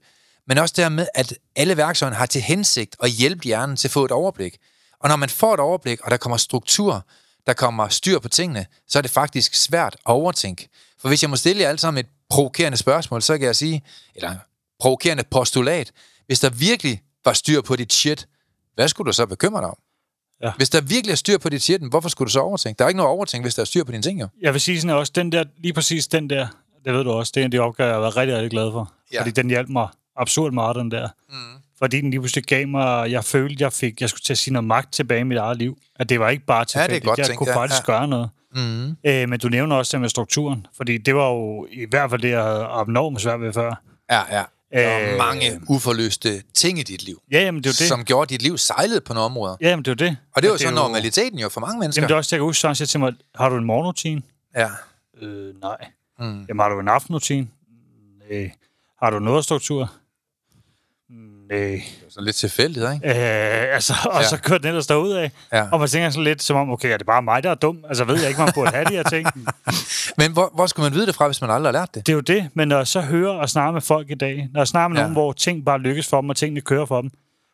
men også dermed, at alle værktøjerne har til hensigt at hjælpe hjernen til at få et overblik. Og når man får et overblik, og der kommer struktur, der kommer styr på tingene, så er det faktisk svært at overtænke. For hvis jeg må stille jer alle sammen et provokerende spørgsmål, så kan jeg sige, eller provokerende postulat, hvis der virkelig var styr på dit shit, hvad skulle du så bekymre dig om? Ja. Hvis der virkelig er styr på dit shit, hvorfor skulle du så overtænke? Der er ikke noget overtænke, hvis der er styr på dine ting, jo. Jeg vil sige sådan også, den der, lige præcis den der, det ved du også, det er en af de opgaver, jeg har været rigtig, rigtig glad for. Ja. Ja. Fordi den hjalp mig absurd meget, den der. Mm. Fordi den lige pludselig gav mig, jeg følte, jeg fik, jeg skulle til at sige noget magt tilbage i mit eget liv. At det var ikke bare tilfældigt, godt jeg tænkt, kunne ja, faktisk ja. gøre noget. Mm. Øh, men du nævner også det med strukturen, fordi det var jo i hvert fald det, jeg havde abnormt svært ved før. Ja, ja. Der er Øh. mange uforløste ting i dit liv, Ja, jamen det er det. som gjorde, dit liv sejlede på nogle områder. Ja, jamen det er det. Og det er jo så normaliteten jo for mange mennesker. Jamen det er også, jeg kan huske, siger til mig, har du en morgenrutine? Ja. Øh, nej. Mm. Jamen, har du en aftenrutine? Nej. Har du noget struktur? Er sådan lidt tilfældigt, ikke? Øh, altså, og Ja. så kører den ellers derud af. Ja. Og man tænker sådan lidt som om, okay, er det bare mig, der er dum? Altså, ved jeg ikke, man burde have de her ting? Men hvor, hvor skulle man vide det fra, hvis man aldrig har lært det? Det er jo det, men når jeg så hører og snakker med folk i dag, når jeg snakker med Ja. nogen, hvor ting bare lykkes for dem, og tingene kører for dem,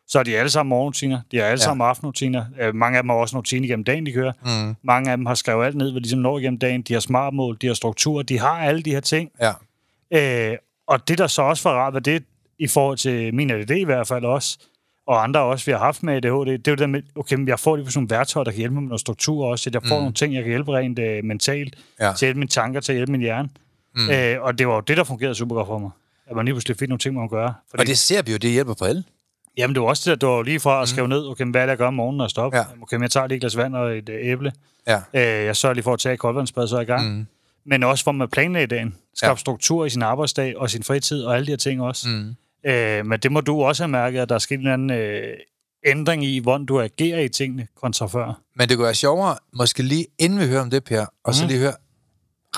så er de alle sammen morgenrutiner, de er alle Ja. sammen aftenrutiner. Øh, mange af dem har også en rutine igennem dagen, de kører. Mm. Mange af dem har skrevet alt ned, hvad de ligesom når igennem dagen. De har smartmål, de har struktur, de har alle de her ting. Ja. Øh, og det, der så også var rart ved det, i forhold til min ADD i hvert fald også, og andre også, vi har haft med ADHD, det er jo det der med, okay, jeg får lige sådan nogle værktøjer, der kan hjælpe mig med noget struktur også, at jeg får mm. nogle ting, jeg kan hjælpe rent øh, mentalt, Ja. til at hjælpe mine tanker, til at hjælpe min hjerne. Mm. Øh, og det var jo det, der fungerede super godt for mig. At man lige pludselig fik nogle ting, man kunne gøre. Fordi, Og det ser vi jo, det hjælper på alle. Jamen, det var også det, der, var lige fra at skrive ned, okay, hvad er det, jeg gør om morgenen, når jeg stopper? Ja. Okay, jeg tager lige et glas vand og et øh, æble. Ja. Øh, jeg sørger lige for at tage et koldvandsbad, så er jeg i gang. Mm. Men også hvor man planlægger dagen. Skab Ja. ja. struktur i sin arbejdsdag og sin fritid og alle de her ting også. Mm. Øh, men det må du også have mærket, at der er sket en anden øh, ændring i, hvordan du agerer i tingene kontra før. Men det kunne være sjovere, måske lige inden vi hører om det, Per, og så lige høre,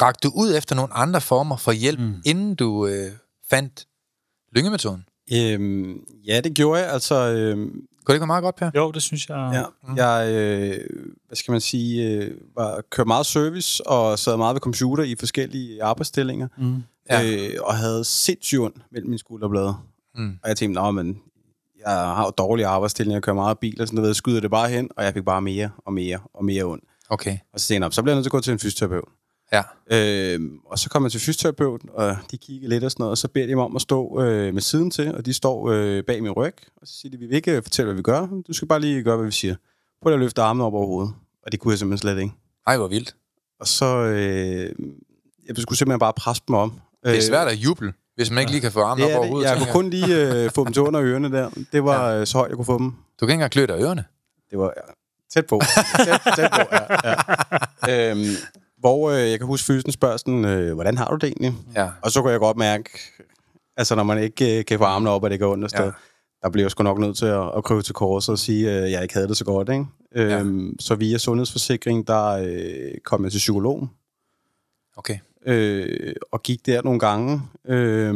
rak du ud efter nogle andre former for hjælp, mm. inden du øh, fandt lyngemetoden? Øhm, ja, det gjorde jeg. Altså, øhm, Kunne det ikke være meget godt, Per? Jo, det synes jeg... ja, jeg, øh, hvad skal man sige, øh, var, kørte meget service og sad meget ved computer i forskellige arbejdsstillinger. Mm. Ja. Øh, og havde sindssygt ondt mellem mine skulderblade. Mm. Og jeg tænkte, nå, men jeg har jo dårlige arbejdsstillinger, jeg kører meget bil og sådan noget, skyder det bare hen, og jeg fik bare mere og mere og mere ondt. Okay. Og så jeg, "Nå, så bliver jeg nødt til at gå til en fysioterapeut. Ja. Øh, og så kom jeg til fysioterapeuten, og de kiggede lidt og sådan noget, og så beder de mig om at stå øh, med siden til, og de står øh, bag min ryg, og så siger de, vi vil ikke fortælle, hvad vi gør, du skal bare lige gøre, hvad vi siger. Prøv at løfte armene op over hovedet. Og det kunne jeg simpelthen slet ikke. Ej, hvor vildt. Og så, øh, jeg skulle simpelthen bare presse dem om. Det er svært at juble, hvis man ikke lige kan få armen Øh, Det op er over det. hovedet. Jeg kunne kun lige øh, få dem til under ørerne der. Det var ja. så højt, jeg kunne få dem. Du kan ikke engang klø dig ørerne. Det var ja, tæt på. tæt, tæt på, ja. ja. Øhm, hvor øh, jeg kan huske, fysen spørger sådan, øh, hvordan har du det egentlig? Ja. Og så kunne jeg godt mærke, altså når man ikke øh, kan få armene op, og det går ondt afsted, Ja. ja. der bliver jeg sgu nok nødt til at, at krybe til kors og sige, at jeg ikke havde det så godt. Ikke? Øhm, Så via sundhedsforsikring, der øh, kom jeg til psykologen, Okay. Øh, og gik der nogle gange. Øh,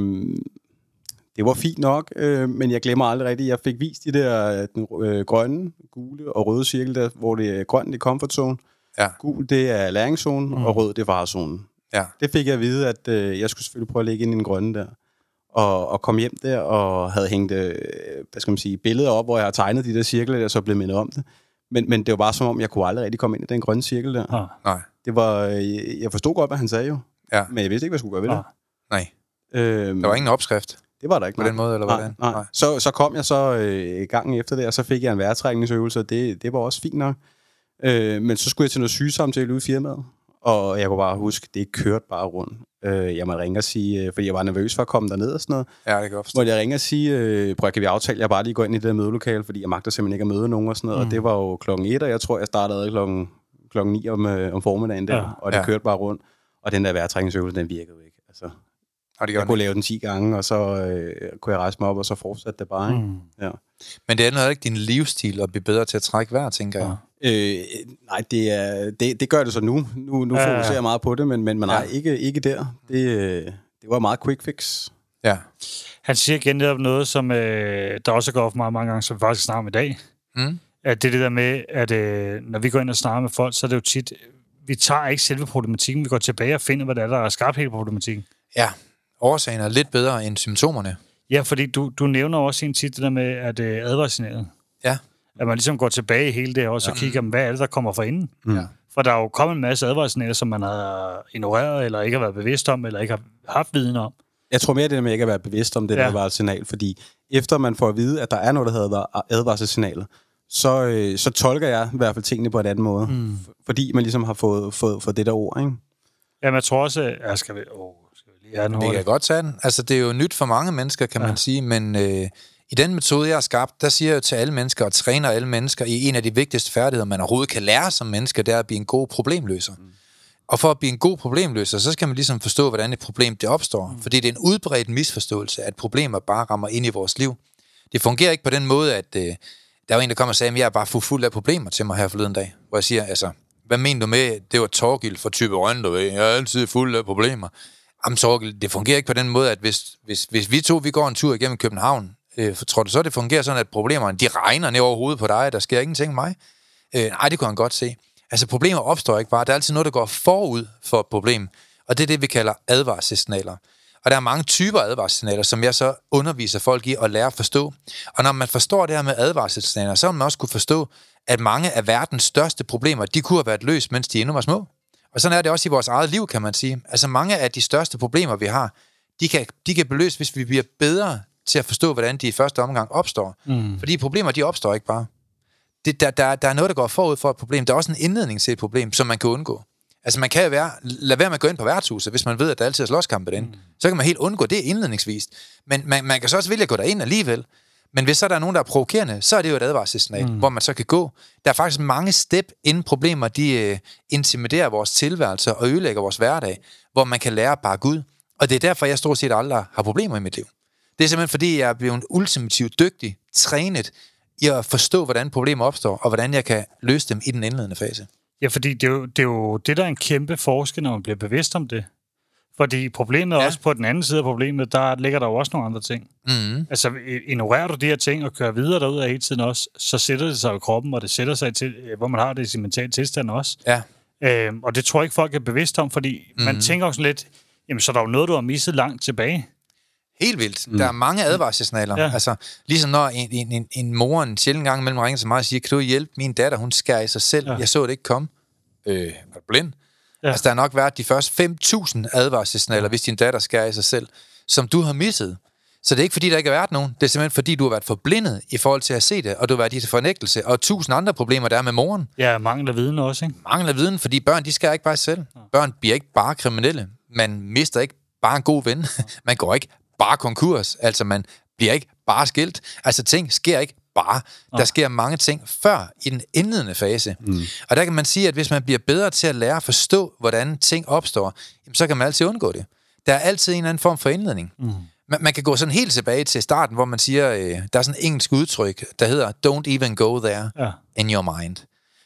det var fint nok, øh, men jeg glemmer aldrig rigtigt, jeg fik vist de der den, øh, grønne, gule og røde cirkel, der, hvor det er grøn, det er comfort zone. Ja. Gul, det er læringszonen, mm. og rød, det er farezonen. Ja. Det fik jeg at vide, at øh, jeg skulle selvfølgelig prøve at lægge ind i den grønne der. Og, og kom hjem der og havde hængt øh, hvad skal man sige, billeder op, hvor jeg har tegnet de der cirkler der, så blev mindet om det. Men, men det var bare som om, jeg kunne aldrig rigtig komme ind i den grønne cirkel der. Ah. Nej. Det var, øh, jeg forstod godt, hvad han sagde jo. Ja. Men jeg vidste ikke, hvad jeg skulle gøre ved det. Nej. Øhm, Der var ingen opskrift. det var der ikke. på nej. den måde, eller nej, hvordan? Nej. Nej. Så, så kom jeg så øh, gangen efter det, og så fik jeg en vejrtrækningsøvelse, og det, det var også fint nok. Øh, men så skulle jeg til noget sygesamtale ude i firmaet. og jeg kunne bare huske, det kørte bare rundt. Øh, jeg måtte ringe og sige, øh, fordi jeg var nervøs for at komme derned og sådan noget. Ja, det kan jeg. Måtte jeg ringe og sige, øh, prøv, kan vi aftale, jeg bare lige går ind i det der mødelokale, fordi jeg magter simpelthen ikke at møde nogen og sådan noget. Mm. Og det var jo klokken 1, og jeg tror, jeg startede klokken, klokken 9 om, øh, om formiddagen der, Ja. og det Ja. kørte bare rundt. Og den der vejrtrækningsøvelse, den virkede jo ikke. Altså, Og det jeg kunne det. lave den 10 gange, og så øh, kunne jeg rejse mig op, og så fortsatte det bare. Ikke? Mm. Ja. Men det er noget ikke din livsstil at blive bedre til at trække vejr, tænker jeg. Øh, nej, det, er, det, det gør det så nu. Nu, nu Ja, ja. fokuserer jeg meget på det, men, men, men nej, Ja. ikke, ikke der. Det, øh, det var meget quick fix. Ja. Han siger igen netop noget, som øh, der også går op for mig mange gange, som vi faktisk snakker om i dag. Mm. At det er det der med, at øh, når vi går ind og snakker med folk, så er det jo tit, vi tager ikke selve problematikken, vi går tilbage og finder, hvad det er, der har skabt hele problematikken. Ja. Årsagen er lidt bedre end symptomerne. Ja, fordi du, du nævner også en tit det der med, at øh, advarssignalet, Ja. at man ligesom går tilbage i hele det og så ja. kigger, hvad er det, der kommer fra inden? Mm. Ja. For der er jo kommet en masse advarssignaler, som man har ignoreret, eller ikke har været bevidst om, eller ikke har haft viden om. Jeg tror mere, det der med ikke at være bevidst om det Ja. ja. der var et signal, fordi efter man får at vide, at der er noget, der hedder advarselssignaler, så, øh, så tolker jeg i hvert fald tingene på en anden måde. Mm. Fordi man ligesom har fået, fået, fået det der ord, ikke? Jamen, jeg tror også. Ja, skal vi... Åh, skal vi lige have den Det kan godt tage den. Altså, det er jo nyt for mange mennesker, kan ja. man sige, men øh, i den metode, jeg har skabt, der siger jeg jo til alle mennesker og træner alle mennesker i en af de vigtigste færdigheder, man overhovedet kan lære som menneske, det er at blive en god problemløser. Mm. Og for at blive en god problemløser, så skal man ligesom forstå, hvordan et problem det opstår. Mm. Fordi det er en udbredt misforståelse, at problemer bare rammer ind i vores liv. Det fungerer ikke på den måde, at øh, der var en, der kom og sagde, at jeg er bare for fuld af problemer til mig her forleden dag. Hvor jeg siger, altså, hvad mener du med, det var Torgild fra type Rønne, du ved, jeg er altid fuld af problemer. Jamen Torgild, det fungerer ikke på den måde, at hvis, hvis, hvis vi to vi går en tur igennem København, øh, for- tror du så, det fungerer sådan, at problemerne de regner ned over hovedet på dig, der sker ingenting med mig? Øh, nej, det kunne han godt se. Altså problemer opstår ikke bare, der er altid noget, der går forud for et problem, og det er det, vi kalder advarselssignaler. Og der er mange typer advarselssignaler, som jeg så underviser folk i at lære at forstå. Og når man forstår det her med advarselssignaler, så vil man også kunne forstå, at mange af verdens største problemer, de kunne have været løst, mens de endnu var små. Og sådan er det også i vores eget liv, kan man sige. Altså mange af de største problemer, vi har, de kan, de kan beløses, hvis vi bliver bedre til at forstå, hvordan de i første omgang opstår. Mm. Fordi problemer, de opstår ikke bare. Det, der, der, der er noget, der går forud for et problem. Der er også en indledning til et problem, som man kan undgå. Altså man kan jo være, lade være med at gå ind på værtshuset, hvis man ved, at der altid er slåskampe derinde. Mm. Så kan man helt undgå det indledningsvis. Men man, man kan så også vælge at gå derind alligevel. Men hvis så der er nogen, der er provokerende, så er det jo et advarselssignal, mm. hvor man så kan gå. Der er faktisk mange step, inden problemer de øh, intimiderer vores tilværelse og ødelægger vores hverdag, hvor man kan lære at bakke ud. Og det er derfor, jeg stort set aldrig har problemer i mit liv. Det er simpelthen fordi, jeg er blevet ultimativt dygtig, trænet i at forstå, hvordan problemer opstår, og hvordan jeg kan løse dem i den indledende fase. Ja, fordi det er, jo, det er jo det, der er en kæmpe forskel, når man bliver bevidst om det. Fordi problemet Ja. også på den anden side af problemet, der ligger der jo også nogle andre ting. Mm. Altså, ignorerer du de her ting og kører videre derud af hele tiden også, så sætter det sig i kroppen, og det sætter sig til, øh, hvor man har det i sin mentale tilstand også. Ja, Øhm, og det tror jeg ikke, folk er bevidst om, fordi mm. man tænker jo sådan lidt, jamen, så er der jo noget, du har misset langt tilbage. Helt vildt. Mm. Der er mange advarselssignaler. Ja. Ja. Altså, ligesom når en, en, en, en mor en sjældent gang imellem ringer til mig og siger, kan du hjælpe min datter, hun skærer i sig selv. Ja. Ja. Jeg så det ikke komme. Øh, er du blind? Ja. Ja. Altså, der har nok været de første 5.000 advarselssignaler, hvis din datter skærer i sig selv, som du har misset. Så det er ikke fordi, der ikke har været nogen. Det er simpelthen fordi, du har været forblindet i forhold til at se det, og du har været i fornægtelse, og tusind andre problemer, der er med moren. Ja, mangel af viden også, ikke? Mangler viden, fordi børn, de skal ikke bare selv. Børn bliver ikke bare kriminelle. Man mister ikke bare en god ven. Man går ikke bare konkurs. Altså, man bliver ikke bare skilt. Altså, ting sker ikke bare. Der sker mange ting før i den indledende fase. Mm. Og der kan man sige, at hvis man bliver bedre til at lære at forstå, hvordan ting opstår, jamen, så kan man altid undgå det. Der er altid en eller anden form for indledning. Mm. Man, man kan gå sådan helt tilbage til starten, hvor man siger, øh, der er sådan et engelsk udtryk, der hedder, don't even go there Ja. in your mind.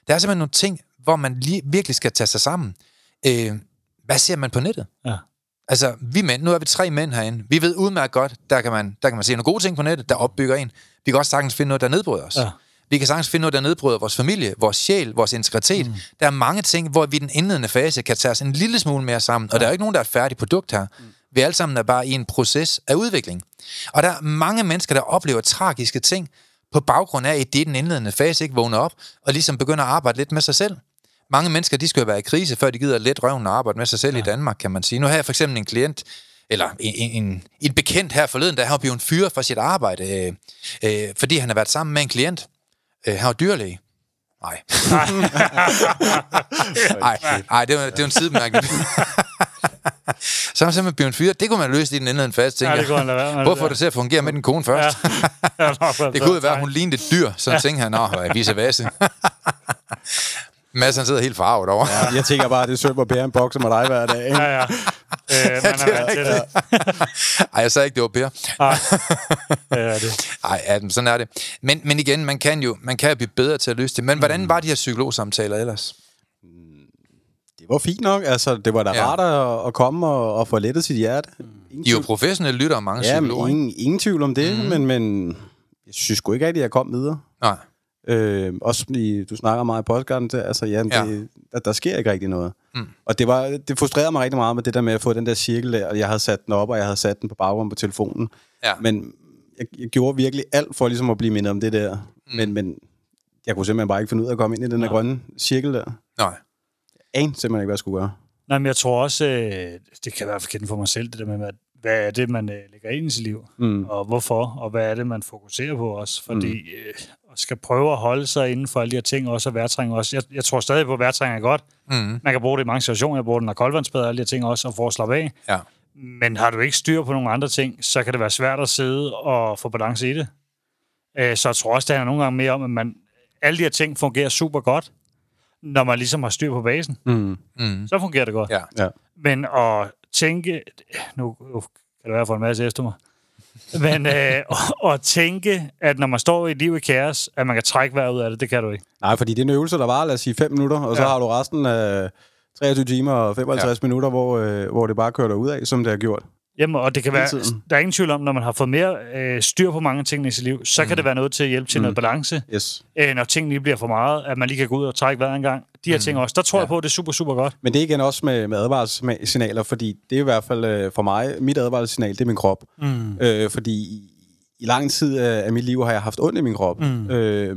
Der er simpelthen nogle ting, hvor man lige, virkelig skal tage sig sammen. Øh, hvad ser man på nettet? Ja. Altså, vi mænd, nu er vi tre mænd herinde. Vi ved udmærket godt, der kan man, der kan man se nogle gode ting på nettet, der opbygger en. Vi kan også sagtens finde noget, der nedbryder os. Ja. Vi kan sagtens finde noget, der nedbryder vores familie, vores sjæl, vores integritet. Mm. Der er mange ting, hvor vi i den indledende fase kan tage os en lille smule mere sammen. Og der er jo ikke nogen, der er et færdigt produkt her. Mm. Vi alle sammen er bare i en proces af udvikling. Og der er mange mennesker, der oplever tragiske ting på baggrund af, at det i den indledende fase ikke vågner op, og ligesom begynder at arbejde lidt med sig selv. Mange mennesker, de skal jo være i krise, før de gider let røven og arbejde med sig selv ja. i Danmark, kan man sige. Nu har jeg for eksempel en klient, eller en, en, en, en bekendt her forleden, der har blevet fyret fra sit arbejde, øh, øh, fordi han har været sammen med en klient. Øh, han var dyrlæge. Nej. Nej, nej, det var, det var en sidebemærkning. så er man simpelthen blevet fyret. Det kunne man løse i den ende af en fast, tænker Ja, det kunne være. Hvorfor det til at fungere med den kone først? Ja. Det kunne jo være, at hun lignede et dyr, så ja. tænkte han, nå, vice versa. Mads, han sidder helt farvet over. Ja. Jeg tænker bare, at det er sødt at bære en bokser med dig hver dag. Ikke? Ja, ja. Øh, man er vant til det. Ej, jeg sagde ikke, det var Per. Nej. Ja, det. Nej, ja, men sådan er det. Men, men igen, man kan jo man kan jo blive bedre til at løse det. Men hvordan var de her psykologsamtaler ellers? Det var fint nok. Altså, det var da Ja. ja. rart at, at komme og, og få lettet sit hjerte. Ingen De er jo professionelle lyttere, mange ja, psykologer. ikke? ingen, ingen tvivl om det, mm. men, men jeg synes sgu ikke rigtigt, at jeg kom videre. Nej. Øh, også fordi du snakker meget i podcasten til, altså ja, Ja. det, der, der sker ikke rigtig noget. Mm. Og det, var, det frustrerede mig rigtig meget med det der med at få den der cirkel der, og jeg havde sat den op, og jeg havde sat den på baggrund på telefonen. Ja. Men jeg, jeg gjorde virkelig alt for ligesom at blive mindet om det der. Mm. Men, men jeg kunne simpelthen bare ikke finde ud af at komme ind i den der grønne cirkel der. Nej. Jeg anede simpelthen ikke, hvad jeg skulle gøre. Nej, men jeg tror også, øh, det kan være forkendt for mig selv, det der med, hvad, hvad er det, man øh, lægger ind i sit liv, Mm. og hvorfor, og hvad er det, man fokuserer på også, fordi øh, og skal prøve at holde sig inden for alle de her ting, også og værtræng også. Jeg, jeg tror stadig på, at værtræng er godt. Mm. Man kan bruge det i mange situationer. Jeg bruger det, når koldvandsbad og alle de her ting også, og for at slappe af. Ja. Men har du ikke styr på nogle andre ting, så kan det være svært at sidde og få balance i det. Øh, Så jeg tror også, det handler nogle gange mere om, at man, alle de her ting fungerer super godt, når man ligesom har styr på basen. Mm. Mm. Så fungerer det godt. Ja. Ja. Men at tænke... Nu, kan det være for en masse efter mig. Men øh, at, tænke, at når man står i et liv i kaos, at man kan trække vejret ud af det, det kan du ikke. Nej, fordi det er en øvelse, der var, lad os sige, 5 minutter, og så Ja. har du resten af 23 timer og 55 ja. minutter, hvor, øh, hvor det bare kører dig ud af, som det har gjort. Jamen, og det kan være, der er ingen tvivl om, når man har fået mere øh, styr på mange ting i sit liv, så mm. kan det være noget til at hjælpe til mm. noget balance. Yes. Øh, når tingene lige bliver for meget, at man lige kan gå ud og trække vejret en gang. De her mm. ting også. Der tror ja. jeg på, at det er super, super godt. Men det er igen også med, med advarselssignaler, fordi det er i hvert fald øh, for mig, mit advarselssignal, det er min krop. Mm. Øh, fordi i, lang tid af, af mit liv har jeg haft ondt i min krop, Mm. øh,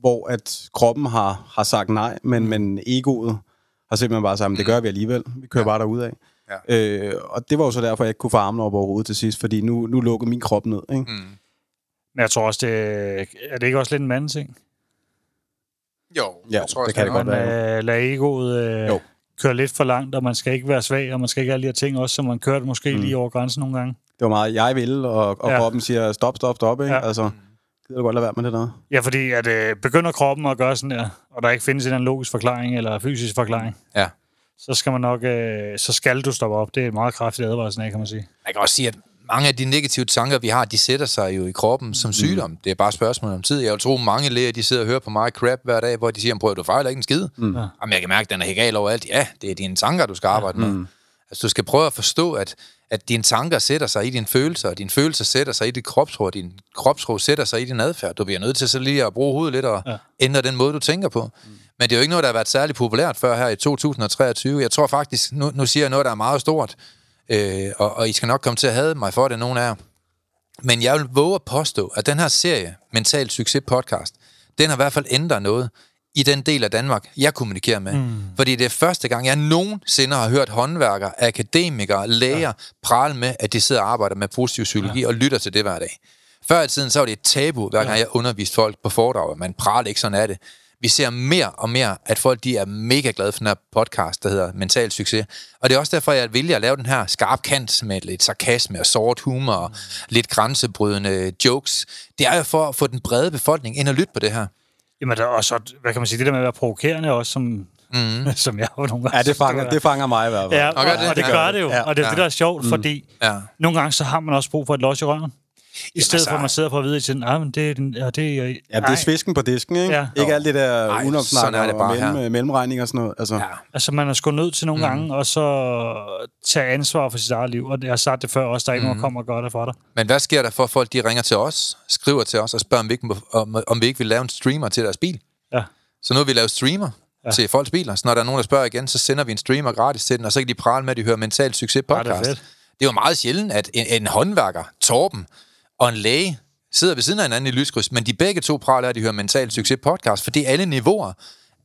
hvor at kroppen har, har sagt nej, men, men egoet har simpelthen bare sagt, "Men det gør vi alligevel. Vi kører Ja. bare derud af. Ja. Øh, og det var jo så derfor, jeg ikke kunne få armene op over hovedet til sidst, fordi nu, nu lukkede min krop ned. Ikke? Mm. Men jeg tror også, det er det ikke også lidt en anden ting? Jo, Ja, jeg tror det også, kan det godt være. Man øh, lader egoet øh, Jo. køre lidt for langt, og man skal ikke være svag, og man skal ikke have alle de her ting også, som man kørte måske mm. Mm. lige over grænsen nogle gange. Det var meget, jeg vil, og, og Ja. kroppen siger, stop, stop, stop. Ikke? Ja. Altså, gider du godt lade være med det der? Ja, fordi at øh, begynder kroppen at gøre sådan der, og der ikke findes en eller anden logisk forklaring eller fysisk forklaring, Ja. Så skal man nok, øh, så skal du stoppe op. Det er et meget kraftigt advarsel, kan man sige. Man kan også sige, at mange af de negative tanker, vi har, de sætter sig jo i kroppen som sygdom. Det er bare et spørgsmål om tid. Jeg vil tro, mange læger, de sidder og hører på mig crap hver dag, hvor de siger, prøv, du fejler ikke en skid. Mm. Ja. Jamen, jeg kan mærke, at den er helt gal overalt. Ja, det er dine tanker, du skal arbejde med. Mm. Altså, du skal prøve at forstå, at, at dine tanker sætter sig i dine følelser, og dine følelser sætter sig i dit kropsråd, og din kropsråd sætter sig i din adfærd. Du bliver nødt til så lige at bruge hovedet lidt og Ja. ændre den måde, du tænker på. Mm. Men det er jo ikke noget, der har været særlig populært før her i 2023. Jeg tror faktisk, nu, nu siger jeg noget, der er meget stort, øh, og, og I skal nok komme til at have mig for det, nogen af jer. Men jeg vil våge at påstå, at den her serie, Mental Succes Podcast, den har i hvert fald ændret noget i den del af Danmark, jeg kommunikerer med. Mm. Fordi det er første gang, jeg nogensinde har hørt håndværkere, akademikere, læger ja. prale med, at de sidder og arbejder med positiv psykologi ja. og lytter til det hver dag. Før i tiden, så var det et tabu, hver gang jeg underviste folk på foredrag, man praler ikke sådan af det. Vi ser mere og mere, at folk de er mega glade for den her podcast, der hedder Mental Succes. Og det er også derfor, jeg vælger at lave den her skarp kant med lidt sarkasme og sort humor og lidt grænsebrydende jokes. Det er jo for at få den brede befolkning ind og lytte på det her. Jamen, der er også, hvad kan man sige, det der med at være provokerende også, som, mm. som jeg jo nogle gange Ja, det fanger, er. det fanger mig i hvert fald. Ja, Og og, og, det? og det gør det jo. Ja. Og det er Ja. det, der er sjovt, fordi Ja. nogle gange så har man også brug for et los i røven. I stedet altså- for, at man sidder på at vide til, nej, men det er den, ja, det er... Ja, det er svisken på disken, ikke? Ja. Ikke alt det der udenomsnak er og bare mellem, her. mellemregning og sådan noget. Altså, Ja. Altså, man er sgu nødt til nogle mm. gange, og så tage ansvar for sit eget liv. Og jeg har sagt det før også, der er ikke mm. kommer og gør det for dig. Men hvad sker der for, at folk de ringer til os, skriver til os og spørger, om vi ikke, om, om vi ikke vil lave en streamer til deres bil? Ja. Så nu har vi lavet streamer ja. til folks biler. Så når der er nogen, der spørger igen, så sender vi en streamer gratis til den, og så kan de prale med, at de hører Mental Succes Ja, det er podcast. fedt. det er jo meget sjældent, at en, en håndværker, Torben, og en læge sidder ved siden af hinanden i lyskryds, men de begge to praler, at de hører Mental Succes podcast, fordi alle niveauer,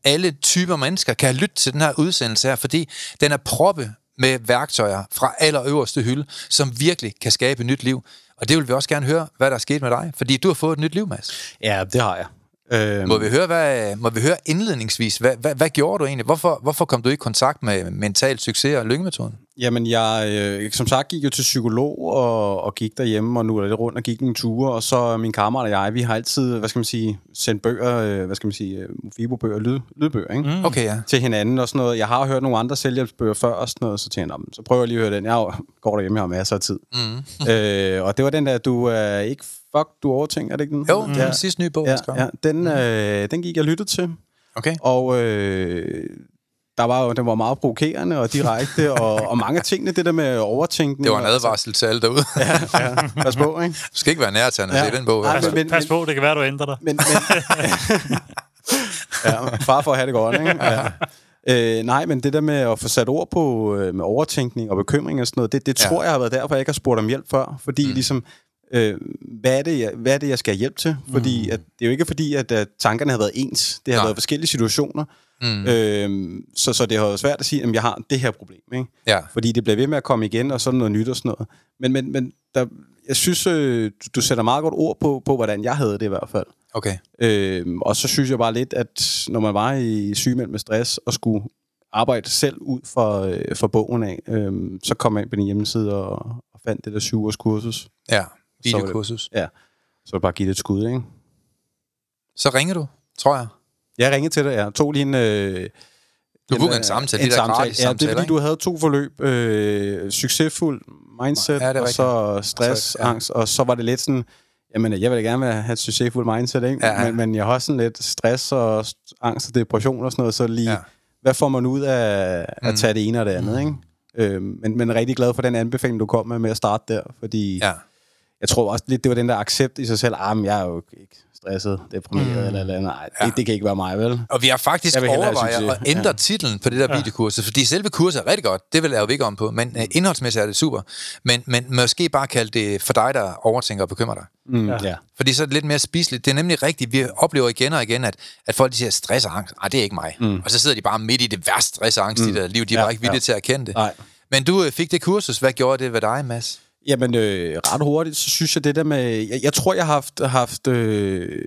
alle typer mennesker kan lytte til den her udsendelse her, fordi den er proppe med værktøjer fra allerøverste hylde, som virkelig kan skabe et nyt liv. Og det vil vi også gerne høre, hvad der er sket med dig, fordi du har fået et nyt liv, Mads. Ja, det har jeg. Øhm, Må vi høre, hvad, må vi høre indledningsvis, hvad, hvad, hvad gjorde du egentlig? Hvorfor, hvorfor kom du i kontakt med mental succes og lyngemetoden? Jamen, jeg øh, som sagt gik jo til psykolog og, og gik derhjemme, og nu er det rundt og gik nogle ture, og så min kammerat og jeg, vi har altid, hvad skal man sige, sendt bøger, øh, hvad skal man sige, øh, Mofibo-bøger, lyd, lydbøger, ikke? Mm. Okay, ja. til hinanden og sådan noget. Jeg har hørt nogle andre selvhjælpsbøger før og sådan noget, så tænkte jeg, "Nå, men så prøver jeg lige at høre den. Jeg går derhjemme, jeg har masser af tid. Mm. øh, og det var den der, du er ikke fuck, du overtænker, er det ikke den? Jo, det er den sidste nye bog, ja, ja, den, øh, den gik jeg lyttet til, Okay. og øh, der var jo, den var meget provokerende og direkte, og, og mange af tingene, det der med overtænkning. Det var en advarsel til alle derude. Ja, pas på, ikke? Du skal ikke være nærtagende at Ja. se den bog. i Ej, hvert fald. men- Pas på, det kan være, du ændrer dig. Men, men ja, far for at have det godt, ikke? Ja. Øh, nej, men det der med at få sat ord på øh, med overtænkning og bekymring og sådan noget, det, det Ja. tror jeg har været derfor, jeg ikke har spurgt om hjælp før. Fordi mm. ligesom, øh, hvad, er det, jeg, hvad er det, jeg skal hjælp til? Fordi mm. at, det er jo ikke fordi, at, at tankerne har været ens. Det har Nej. været forskellige situationer. Mm. Øh, så, så det har været svært at sige, at jeg har det her problem. Ikke? Ja. Fordi det bliver ved med at komme igen, og så der noget nyt og sådan noget. Men, men, men der, jeg synes, øh, du, du sætter meget godt ord på, på, hvordan jeg havde det i hvert fald. Okay. Øhm, og så synes jeg bare lidt, at når man var i sygemeldt med stress og skulle arbejde selv ud for, øh, for bogen af, øhm, så kom jeg ind på din hjemmeside og, og fandt det der syv års kursus. Ja. Var det- Videokursus. Ja, så var det bare give det et skud, ikke? Så ringer du, tror jeg. Jeg ringede til dig, jeg tog lige en... Øh, Du en, bookede en øh, samtale, de der gratis Ja, det er fordi, ikke? du havde to forløb. Øh, succesfuld mindset, Ja, det og så stress, Så, ja. angst, og så var det lidt sådan... Jamen, jeg vil da gerne have et succesfuldt mindset, ikke? Ja, ja. Men, men jeg har også sådan lidt stress og st- angst og depression og sådan noget, så lige... Ja. Ja. Hvad får man ud af at Mm. tage det ene og det andet, ikke? Øhm, men, men rigtig glad for den anbefaling, du kom med med at starte der, fordi Ja. Jeg tror også lidt, det var den der accept i sig selv. Ah, men jeg er jo ikke stresset, deprimeret mm. eller eller andet. Nej, Ja. det, det kan ikke være mig, vel? Og vi har faktisk overvejet at ændre Ja. titlen på det der videokursus, fordi selve kurset er rigtig godt, det vil jeg jo ikke om på, men uh, indholdsmæssigt er det super. Men, men måske bare kalde det for dig, der overtænker og bekymrer dig. Mm, Ja. ja. Fordi så er det lidt mere spiseligt. Det er nemlig rigtigt, vi oplever igen og igen, at, at folk de siger stress og angst. Nej, det er ikke mig. Mm. Og så sidder de bare midt i det værste stress og angst mm. i deres liv. De er Ja, bare ikke villige ja. til at erkende det. Nej. Men du øh, fik det kursus. Hvad gjorde det ved dig, Mads? Jamen, øh, ret hurtigt, så synes jeg det der med... Jeg, jeg tror, jeg har haft, haft, øh,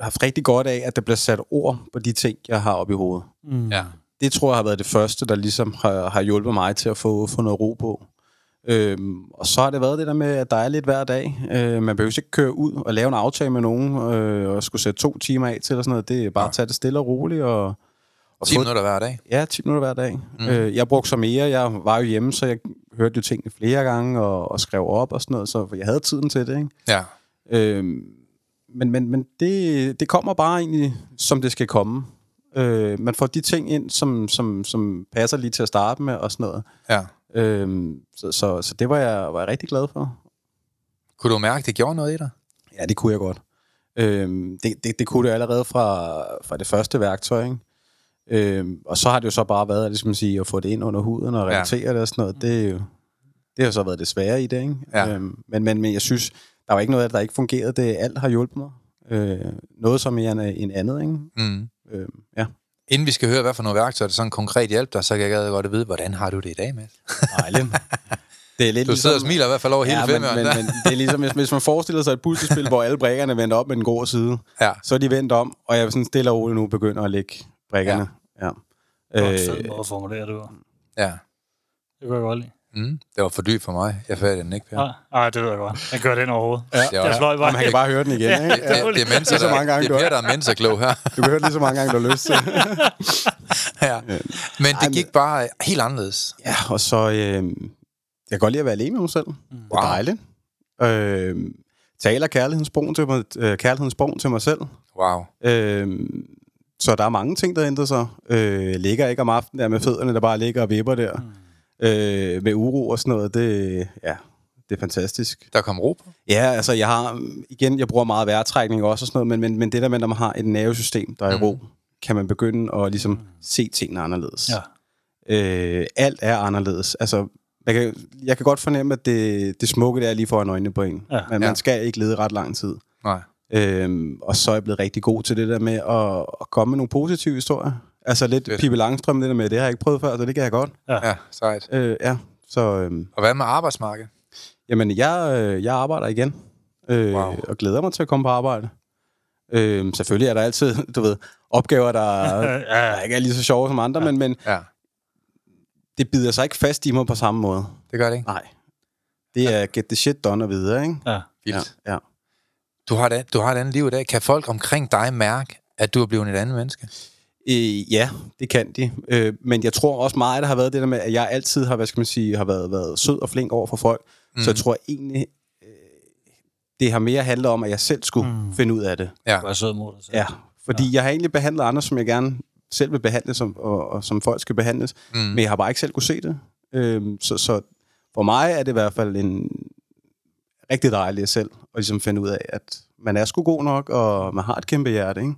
haft rigtig godt af, at der bliver sat ord på de ting, jeg har oppe i hovedet. Mm. Ja. Det tror jeg har været det første, der ligesom har, har hjulpet mig til at få, få noget ro på. Øhm, og så har det været det der med, at der er lidt hver dag. Øh, man behøver ikke køre ud og lave en aftale med nogen, øh, og skulle sætte to timer af til eller sådan noget. Det er bare at tage det stille og roligt. Og, og 10 få- minutter hver dag. Ja, 10 minutter hver dag. Mm. Øh, jeg brugte så mere. Jeg var jo hjemme, så jeg hørte jo tingene flere gange og, og skrev op og sådan noget, så jeg havde tiden til det. Ikke? Ja. Øhm, men men, men det, det kommer bare egentlig, som det skal komme. Øh, man får de ting ind, som, som, som passer lige til at starte med og sådan noget. ja. Øhm, så, så, så det var jeg, var jeg rigtig glad for. Kunne du mærke, det gjorde noget i dig? Ja, det kunne jeg godt. Øhm, det, det, det kunne det allerede fra, fra det første værktøj, ikke? Øhm, og så har det jo så bare været ligesom at, sige, at få det ind under huden og Ja. relatere det og sådan noget. Det, er jo, det har så været det svære i det, ikke? Ja. Øhm, men, men, men jeg synes, der var ikke noget af det, der ikke fungerede. Det alt har hjulpet mig. Øh, noget som mere end andet, ikke? Mm. Øhm, ja, Inden vi skal høre, hvad for nogle værktøjer, der sådan konkret hjælp dig, så kan jeg gad godt at vide, hvordan har du det i dag, Mads? dejligt. det er lidt Du sidder og smiler i hvert fald over hele ja, men, femmeren. men, der. men, det er ligesom, hvis, hvis man forestiller sig et puslespil, hvor alle brækkerne vender op med den grå side, Ja. så er de vendt om, og jeg sådan stille og roligt nu begynder at lægge brækkerne. Ja. Det var en Øh, fed måde at formulere det var. ja. Det kunne jeg godt lide. Mm. Det var for dybt for mig. Jeg fattede den ikke, Per. Nej, ah, det ved jeg godt. Den gør den overhovedet. Ja. Det er Jeg fløj bare. man kan bare høre den igen, ikke? Det, det, det er mennesker, så mange der, gange, det er du Per, der er menneskerklog her. Du kan høre det lige så mange gange, du har lyst til. ja. Men det gik bare helt anderledes. ja, og så... Øh, jeg kan godt lide at være alene med mig selv. Det er dejligt. Øh, taler kærlighedens sprog til mig, øh, kærlighedens sprog til mig selv. Wow. Øh, så der er mange ting, der ændrer sig. Øh, ligger ikke om aftenen der med fødderne, der bare ligger og vipper der. Mm. Øh, med uro og sådan noget. Det, ja, det er fantastisk. Der kom ro på. Ja, altså jeg har, igen, jeg bruger meget vejrtrækning også og sådan noget, men, men, men det der med, når man har et nervesystem, der er i ro, kan man begynde at ligesom se tingene anderledes. Ja. Øh, alt er anderledes. Altså, jeg kan, jeg kan godt fornemme, at det, det smukke det er lige foran øjnene på en. Ja. Men Ja. man skal ikke lede ret lang tid. Nej. Øhm, og så er jeg blevet rigtig god til det der med at, at komme med nogle positive historier. Altså lidt Fedt. Pippi Langstrøm, det der med, det har jeg ikke prøvet før, så det kan jeg godt. Ja, sejt. Øh, ja, så øhm, Og hvad med arbejdsmarkedet? jamen, jeg, øh, jeg arbejder igen. Øh, Wow. Og glæder mig til at komme på arbejde. Øh, selvfølgelig er der altid, du ved, opgaver, der, der ikke er lige så sjove som andre, ja. men, men Ja, det bider sig ikke fast i mig på samme måde. det gør det ikke. Nej. Det er get the shit done og videre, ikke? Ja. Vildt. Ja, ja. Du, har et, du har et andet liv i dag. Kan folk omkring dig mærke, at du er blevet et andet menneske? Øh, ja, det kan de. Øh, men jeg tror også meget, at der har været det der med, at jeg altid har, hvad skal man sige, har været, været sød og flink over for folk. Mm. Så jeg tror egentlig, øh, det har mere handlet om, at jeg selv skulle mm. finde ud af det. Ja. Vær sød mod dig selv. Ja, fordi ja. jeg har egentlig behandlet andre, som jeg gerne selv vil behandle, som, og, og som folk skal behandles. Mm. Men jeg har bare ikke selv kunne se det. Øhm, så, så for mig er det i hvert fald en rigtig dejligt selv at ligesom finde ud af, at man er sgu god nok, og man har et kæmpe hjerte, ikke?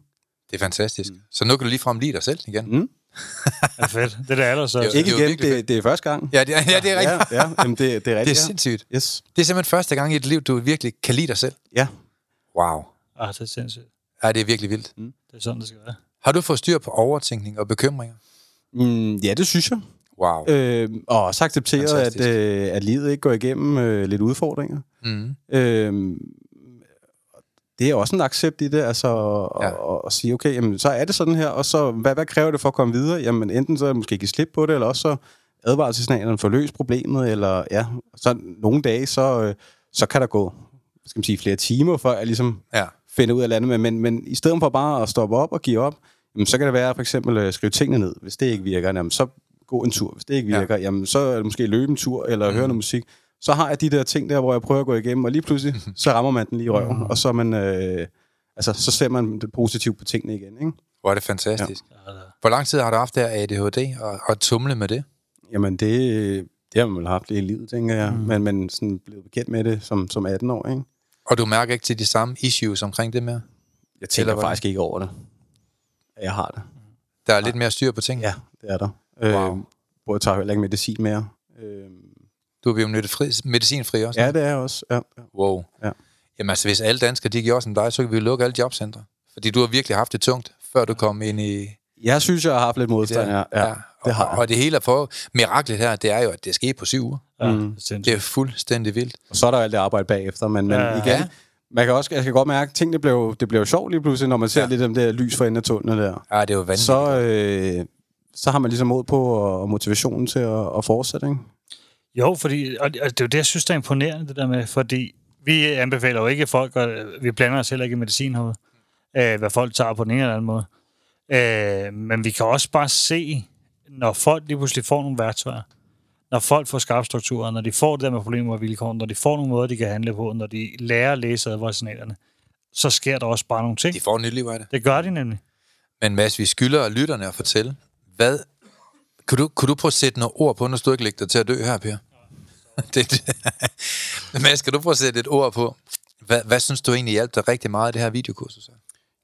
Det er fantastisk. Mm. Så nu kan du ligefrem lide dig selv igen. Mm. er fedt. Det er det aller så. Jo. Ikke det igen, virkelig det, det er første gang. Ja, det er, ja, det er rigtigt. Ja, ja jamen det, det er Det er rigtigt. sindssygt. ja. Yes. Det er simpelthen første gang i dit liv, du virkelig kan lide dig selv. Ja. Wow. Ah, det er sindssygt. Ja, det er virkelig vildt. Det er sådan, det skal være. Har du fået styr på overtænkning og bekymringer? Mm, ja, det synes jeg. Wow. Øh, og også accepteret, at, øh, at livet ikke går igennem øh, lidt udfordringer. Mm. Øh, det er også en accept i det, altså Ja. ja. at, at sige, okay, jamen, så er det sådan her, og så hvad, hvad kræver det for at komme videre? Jamen enten så måske give slip på det, eller også så advarselssignalerne får løst problemet, eller ja, så nogle dage, så, øh, så kan der gå skal man sige, flere timer, før jeg ligesom Ja. finder ud af landet. Men, men, men i stedet for bare at stoppe op og give op, jamen, så kan det være for eksempel at skrive tingene ned. Hvis det ikke virker, jamen, så gå en tur. Hvis det ikke Ja. virker, ja. jamen, så er det måske løbe en tur eller mm. høre noget musik. Så har jeg de der ting der, hvor jeg prøver at gå igennem, og lige pludselig, så rammer man den lige i røven, og så, man, øh, altså, så ser man det positive på tingene igen. Ikke? Hvor er det fantastisk. Ja. Hvor lang tid har du haft der ADHD og, og tumle med det? Jamen, det, det har man vel haft i livet, tænker jeg. Mm. Men, men sådan blevet bekendt med det som, som 18 år. Ikke? Og du mærker ikke til de samme issues omkring det mere? Jeg tænker Eller faktisk ikke over det. at Jeg har det. Der er lidt mere styr på ting? Ja, det er der. Wow. Øh, jeg tager heller ikke medicin mere. Øh, Du er blevet medicinfri også? ja, det er jeg også. Ja, ja. Wow. Ja. Jamen altså, hvis alle danskere de gjorde som dig, så kan vi jo lukke alle jobcentre. Fordi du har virkelig haft det tungt, før du kom ind i... Jeg synes, jeg har haft lidt modstand, ja. ja, det har og, jeg. og det hele er for... Miraklet her, det er jo, at det skete på syv uger. Ja, Mm. det er fuldstændig vildt. Og så er der alt det arbejde bagefter, men, men Ja. igen, Ja. man kan også, jeg kan godt mærke, at tingene blev, det blev sjovt lige pludselig, når man ser Ja. ja. lidt af det der lys for enden af tunnelen der. Ja, det er jo vanvittigt. Så, øh, så har man ligesom mod på og motivationen til at, at fortsætte, ikke? Jo, fordi, og det er jo det, jeg synes, der er imponerende, det der med, fordi vi anbefaler jo ikke folk, og vi blander os heller ikke i medicinhovedet, øh, hvad folk tager på den ene eller anden måde. Øh, men vi kan også bare se, når folk lige pludselig får nogle værktøjer, når folk får skarpe strukturer, når de får det der med problemer og vilkår, når de får nogle måder, de kan handle på, når de lærer at læse advarselsignalerne, så sker der også bare nogle ting. De får nyt liv af det. Det gør de nemlig. Men Men Mads, vi skylder lytterne at fortælle, hvad... Kunne du, kunne du prøve at sætte nogle ord på, når du ikke lægger dig til at dø her, Per? det, det. Mads, kan du prøve at sætte et ord på? Hvad, hvad synes du egentlig hjalp dig rigtig meget i det her videokursus?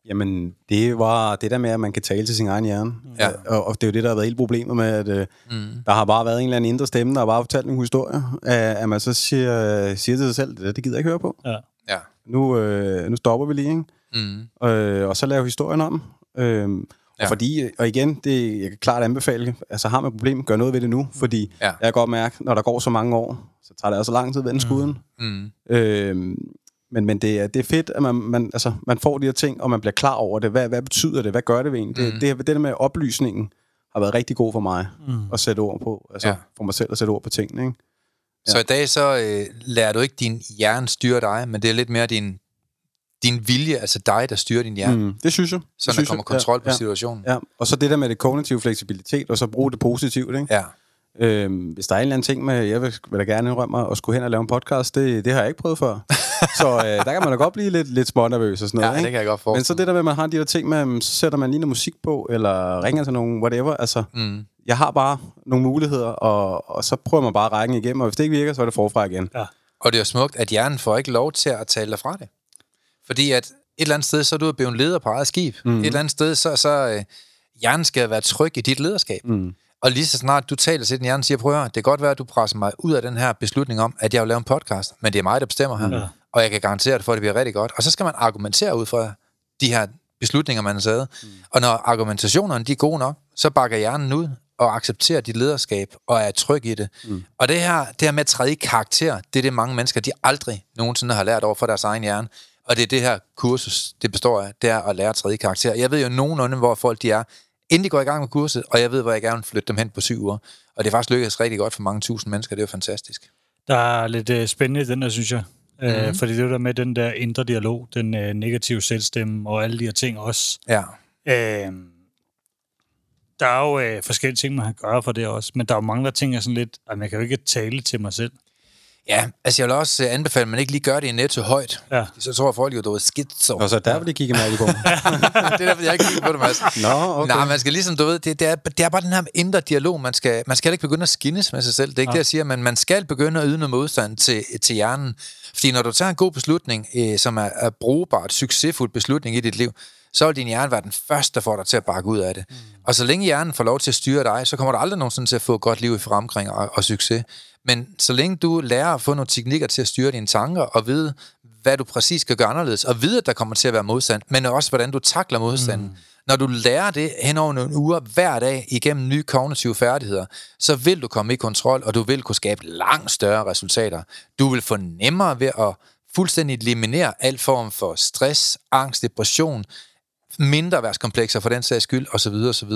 Jamen, det var det der med, at man kan tale til sin egen hjerne. Ja. Og, og det er jo det, der har været hele problemet med, at øh, Mm. der har bare været en eller anden indre stemme, der har bare fortalt nogle historier, at, at man så siger, siger til sig selv, det, det gider jeg ikke høre på. Ja. Ja. Nu, øh, nu stopper vi lige, ikke? Mm. øh, og så lave historien om. Øhm, Ja. og fordi, og igen, det jeg kan klart anbefale, altså har man et problem, gør noget ved det nu, fordi Ja. jeg kan godt mærke, når der går så mange år, så tager det altså lang tid at vende skuden. Mm. Øhm, men, men det, er, det er fedt, at man, man, altså, man får de her ting, og man bliver klar over det. Hvad, hvad betyder det? Hvad gør det ved en? Mm. Det, det, det der med oplysningen har været rigtig god for mig Mm. at sætte ord på. Altså Ja. ja. for mig selv at sætte ord på tingene. Ikke? Så i dag så øh, lærer du ikke din hjerne styre dig, men det er lidt mere din, din vilje, altså dig, der styrer din hjerne. Mm. Det synes jeg. Så der synes kommer jeg. kontrol på ja, situationen. ja. ja. Og så det der med det kognitive fleksibilitet, og så bruge det positivt. Ikke? Ja. Øhm, hvis der er en eller anden ting med, jeg vil, vil da gerne indrømme mig, at skulle hen og lave en podcast, det, det har jeg ikke prøvet før. så øh, der kan man da godt blive lidt, lidt smånervøs og sådan noget. ja, ikke? det kan jeg godt Men forestille så det der med, at man har de der ting med, så sætter man lige noget musik på, eller ringer til nogen, whatever. Altså, Mm. jeg har bare nogle muligheder, og, og så prøver man bare at række igennem, og hvis det ikke virker, så er det forfra igen. Og det er jo smukt, at hjernen får ikke lov til at tale dig fra det. Fordi at et eller andet sted, så er du blevet leder på eget skib. Mm. Et eller andet sted, så, så øh, hjernen skal være tryg i dit lederskab. Mm. Og lige så snart du taler til den hjerne siger, prøv at høre, det kan godt være, at du presser mig ud af den her beslutning om, at jeg vil lave en podcast, men det er mig, der bestemmer her. Ja. Og jeg kan garantere det for, at det bliver rigtig godt. Og så skal man argumentere ud fra de her beslutninger, man har taget. Mm. Og når argumentationerne de er gode nok, så bakker hjernen ud og accepterer dit lederskab og er tryg i det. Mm. Og det her, det her med at træde i karakter, det er det mange mennesker, de aldrig nogensinde har lært over for deres egen hjerne. Og det er det her kursus, det består af, det er at lære tredje karakter. Jeg ved jo nogenlunde, hvor folk de er, inden de går i gang med kurset, og jeg ved, hvor jeg gerne vil flytte dem hen på syv uger. Og det er faktisk lykkedes rigtig godt for mange tusind mennesker, det er jo fantastisk. Der er lidt øh, spændende den der, synes jeg. Mm-hmm. Øh, fordi det er der med den der indre dialog, den øh, negative selvstemme og alle de her ting også. Ja. Øh, der er jo øh, forskellige ting, man kan gøre for det også, men der er jo mange, der tænker sådan lidt, at man kan jo ikke tale til mig selv. Ja, altså jeg vil også øh, anbefale, at man ikke lige gør det i netto højt. Ja. Så tror jeg, folk jo, du er skidt så. Og så der vil de kigge med i går. det er derfor, jeg ikke kigger på det, Mads. Nå, okay. Nej, man skal ligesom, du ved, det, det, er, det er bare den her indre dialog. Man skal, man skal ikke begynde at skinnes med sig selv. Det er ikke ja. det, jeg siger, men man skal begynde at yde noget modstand til, til hjernen. Fordi når du tager en god beslutning, øh, som er, er brugbart, succesfuld beslutning i dit liv, så vil din hjerne være den første, der får dig til at bakke ud af det. Mm. Og så længe hjernen får lov til at styre dig, så kommer du aldrig nogensinde til at få et godt liv i fremkring og, og succes. Men så længe du lærer at få nogle teknikker til at styre dine tanker og vide, hvad du præcis skal gøre anderledes, og vide, at der kommer til at være modstand, men også, hvordan du takler modstanden. Mm. Når du lærer det hen over nogle uger hver dag igennem nye kognitive færdigheder, så vil du komme i kontrol, og du vil kunne skabe langt større resultater. Du vil få nemmere ved at fuldstændig eliminere al form for stress, angst, depression, mindre værtskomplekser for den sags skyld, osv. osv.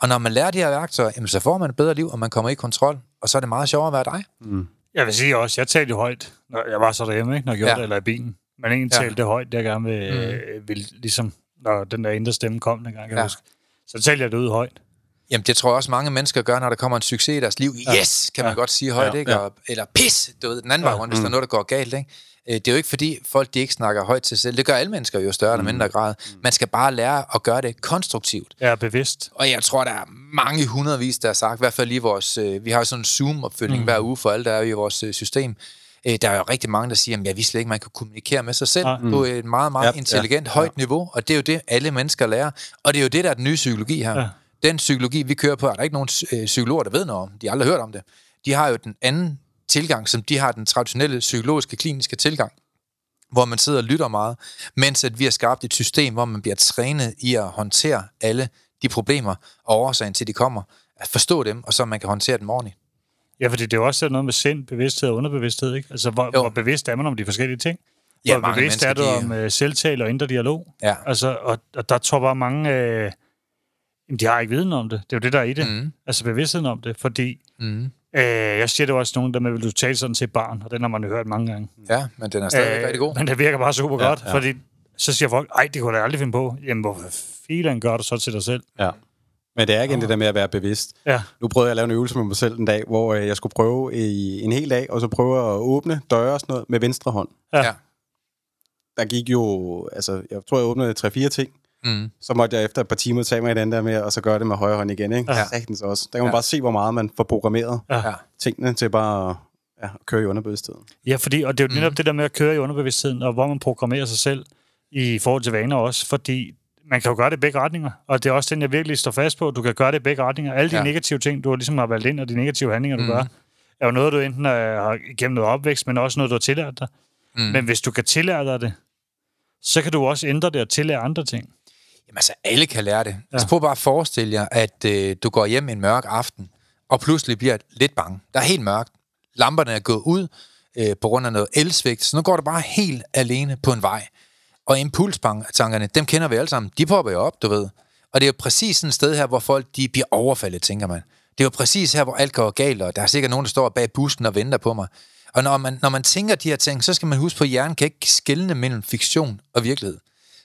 Og når man lærer de her værktøjer, jamen, så får man et bedre liv, og man kommer i kontrol, og så er det meget sjovere at være dig. Mm. Jeg vil sige også, jeg talte jo højt, når jeg var så derhjemme, ikke? når jeg gjorde ja. det, eller i bilen. Men egentlig ja. talte det højt, det jeg gerne vil, mm. vil, ligesom, når den der indre stemme kom dengang, kan ja. huske. Så talte jeg det ud højt. Jamen, det tror jeg også mange mennesker gør, når der kommer en succes i deres liv. Yes, kan man ja. godt sige højt, ja. ikke? Og, eller pis, du ved, den anden ja. vej rundt, hvis mm. der er noget, der går galt, ikke? Øh, det er jo ikke fordi folk de ikke snakker højt til sig selv. Det gør alle mennesker jo større eller mm. mindre grad. Man skal bare lære at gøre det konstruktivt. Ja, bevidst. Og jeg tror, der er mange hundredvis, der har sagt, i hvert fald i vores... Øh, vi har sådan en Zoom-opfølgning mm. hver uge for alle, der er i vores øh, system. Der er jo rigtig mange, der siger, at jeg vidste slet ikke, man kan kommunikere med sig selv mm. på et meget, meget ja, intelligent, ja, højt ja. niveau. Og det er jo det, alle mennesker lærer. Og det er jo det, der er den nye psykologi her. Ja. Den psykologi, vi kører på, er der ikke nogen psykologer, der ved noget om. De har aldrig hørt om det. De har jo den anden tilgang, som de har den traditionelle psykologiske, kliniske tilgang, hvor man sidder og lytter meget, mens at vi har skabt et system, hvor man bliver trænet i at håndtere alle de problemer og årsagen til, de kommer, at forstå dem, og så man kan håndtere dem ordentligt. Ja, fordi det er jo også noget med sind, bevidsthed og underbevidsthed, ikke? Altså, hvor, hvor bevidst er man om de forskellige ting? Hvor ja, bevidst er du om uh, selvtale og indre dialog? Ja. Altså, og, og der tror bare mange... Uh, jamen, de har ikke viden om det. Det er jo det, der er i det. Mm. Altså bevidstheden om det, fordi... Mm Øh, jeg siger det også nogen, der med, vil du tale sådan til barn, og den har man jo hørt mange gange. Ja, men den er stadig øh, rigtig god. Men det virker bare super ja, godt, ja. fordi så siger folk, ej, det kunne jeg aldrig finde på. Jamen, hvorfor filen gør du så til dig selv? Ja. Men det er igen oh. det der med at være bevidst. Ja. Nu prøvede jeg at lave en øvelse med mig selv en dag, hvor øh, jeg skulle prøve i en hel dag, og så prøve at åbne døre og sådan noget med venstre hånd. Ja. ja. Der gik jo, altså, jeg tror, jeg åbnede tre-fire ting, Mm. Så måtte jeg efter et par timer tage mig i den der med, og så gøre det med højre hånd igen. Ikke? Ja. Sagtens også. Der kan man ja. bare se, hvor meget man får programmeret ja. tingene til bare at ja, køre i underbevidstheden. Ja, fordi, og det er jo netop mm. det der med at køre i underbevidstheden, og hvor man programmerer sig selv i forhold til vaner også, fordi man kan jo gøre det i begge retninger, og det er også den, jeg virkelig står fast på. Du kan gøre det i begge retninger. Alle de ja. negative ting, du har ligesom har valgt ind, og de negative handlinger, du mm. gør, er jo noget, du enten har igennem noget opvækst, men også noget, du har tillært dig. Mm. Men hvis du kan tillære dig det, så kan du også ændre det og tillære andre ting. Jamen altså, alle kan lære det. Ja. Altså prøv bare at forestille jer, at øh, du går hjem en mørk aften, og pludselig bliver lidt bange. Der er helt mørkt. Lamperne er gået ud øh, på grund af noget elsvigt, så nu går du bare helt alene på en vej. Og impulstankerne, dem kender vi alle sammen. De popper jo op, du ved. Og det er jo præcis sådan et sted her, hvor folk de bliver overfaldet, tænker man. Det er jo præcis her, hvor alt går galt, og der er sikkert nogen, der står bag busken og venter på mig. Og når man, når man tænker de her ting, så skal man huske på, at hjernen kan ikke skelne mellem fiktion og virkelighed.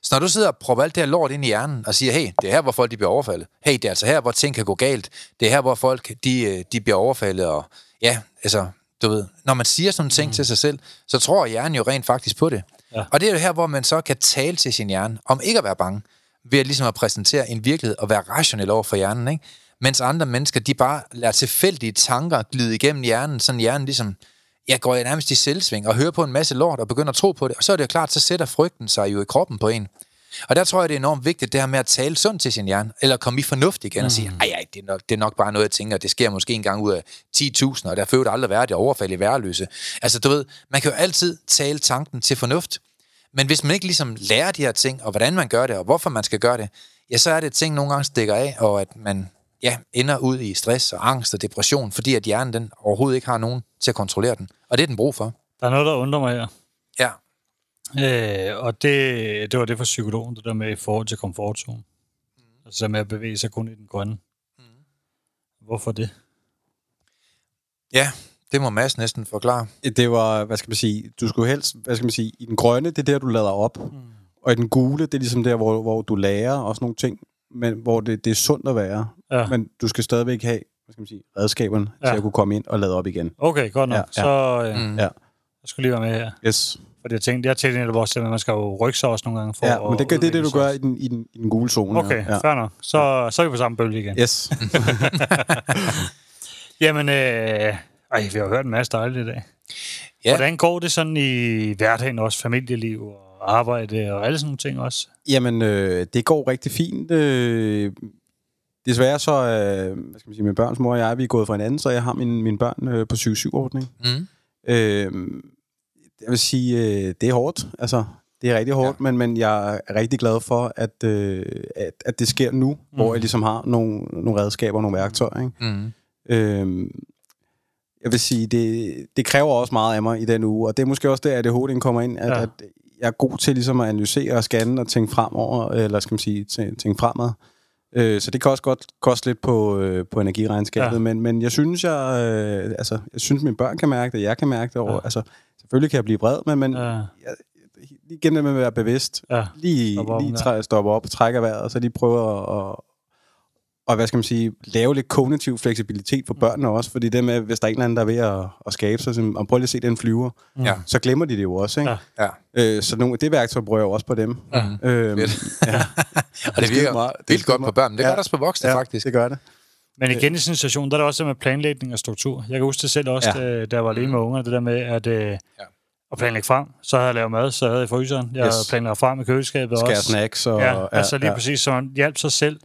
Så når du sidder og prøver alt det her lort ind i hjernen og siger, hey, det er her, hvor folk de bliver overfaldet. Hey, det er altså her, hvor ting kan gå galt. Det er her, hvor folk de, øh, de bliver overfaldet. Og ja, altså, du ved, når man siger sådan nogle ting mm. til sig selv, så tror hjernen jo rent faktisk på det. Ja. Og det er jo her, hvor man så kan tale til sin hjerne om ikke at være bange, ved at ligesom at præsentere en virkelighed og være rationel over for hjernen, ikke? Mens andre mennesker, de bare lader tilfældige tanker glide igennem hjernen, sådan hjernen ligesom, jeg går nærmest i selvsving og hører på en masse lort og begynder at tro på det, og så er det jo klart, så sætter frygten sig jo i kroppen på en. Og der tror jeg, det er enormt vigtigt, det her med at tale sundt til sin hjerne, eller komme i fornuft igen mm. og sige, mm. ej, ej det, er nok, det er nok bare noget, jeg tænker, det sker måske en gang ud af 10.000, og der født aldrig været det overfald i værløse. Altså, du ved, man kan jo altid tale tanken til fornuft, men hvis man ikke ligesom lærer de her ting, og hvordan man gør det, og hvorfor man skal gøre det, ja, så er det ting, nogle gange stikker af, og at man ja, ender ud i stress og angst og depression, fordi at hjernen den overhovedet ikke har nogen til at kontrollere den. Og det er den brug for. Der er noget, der undrer mig her. Ja. Øh, og det, det var det for psykologen, det der med i forhold til komfortzone. Mm. Altså med at bevæge sig kun i den grønne. Mm. Hvorfor det? Ja, det må Mads næsten forklare. Det var, hvad skal man sige, du skulle helst, hvad skal man sige, i den grønne, det er der, du lader op. Mm. Og i den gule, det er ligesom der, hvor, hvor du lærer og sådan nogle ting, men hvor det, det er sundt at være. Ja. Men du skal stadigvæk have, hvad skal man sige, redskaberne ja. Ja. til at kunne komme ind og lade op igen. Okay, godt nok. Ja, Ja, ja. ja. Så øh, Mm. Ja. jeg skulle lige være med her. Yes. Fordi jeg tænkte, jeg tænkte netop også, at man skal jo rykke sig også nogle gange for Ja, men det, gør, det er det, du gør i den, i den, i den gule zone. Okay, ja. ja. fair nok. Så, så er vi på samme bølge igen. Yes. Jamen, øh, ej, vi har hørt en masse dejligt i dag. Ja. Ja. Hvordan går det sådan i hverdagen også, familieliv og arbejde og alle sådan nogle ting også? Jamen, øh, det går rigtig fint. Øh, desværre så, øh, hvad skal man sige, min børns mor og jeg, vi er gået fra hinanden, så jeg har mine, mine børn øh, på 7-7-ordning. Mm. Øh, jeg vil sige, øh, det er hårdt. Altså, det er rigtig hårdt, ja. men, men jeg er rigtig glad for, at, øh, at, at det sker nu, mm. hvor jeg ligesom har nogle, nogle redskaber, nogle værktøjer. Ikke? Mm. Øh, jeg vil sige, det, det kræver også meget af mig i den uge, og det er måske også der, at ADHD'en kommer ind, at, ja. At jeg er god til ligesom at analysere og scanne og tænke fremover, eller skal man sige, tæ- tænke fremad. Øh, så det kan også godt koste lidt på, øh, på energiregnskabet, ja. Men, men jeg synes, jeg, øh, altså, jeg synes, mine børn kan mærke det, jeg kan mærke det over. Ja. Altså, selvfølgelig kan jeg blive vred, men, men ja. Lige igen det med at være bevidst. ja. Lige, Stoppe op, lige træ, stoppe op og trække vejret, og så lige prøve at, at og hvad skal man sige, lave lidt kognitiv fleksibilitet for børnene også, fordi det med, hvis der er en eller anden, der er ved at, at skabe sig, så, og prøv lige at se den flyver, Ja. så glemmer de det jo også, ikke? Ja. Ja. Øh, så nogle, det værktøj bruger jeg jo også på dem. Mm. Øhm, ja, Og det virker meget- det er vildt godt på børn. Det gør Ja. det også på voksne, ja, faktisk. det gør det. Men igen i sådan en situation, der er det også det med planlægning og struktur. Jeg kan huske det selv også, Ja. ja. da jeg var alene med unger, det der med at, øh, Ja. at planlægge frem. Så havde jeg lavet mad, så havde jeg i fryseren. Jeg Yes. planlagde frem i køleskabet Skære også. snacks og... Ja, altså lige ja. præcis, så man hjalp sig selv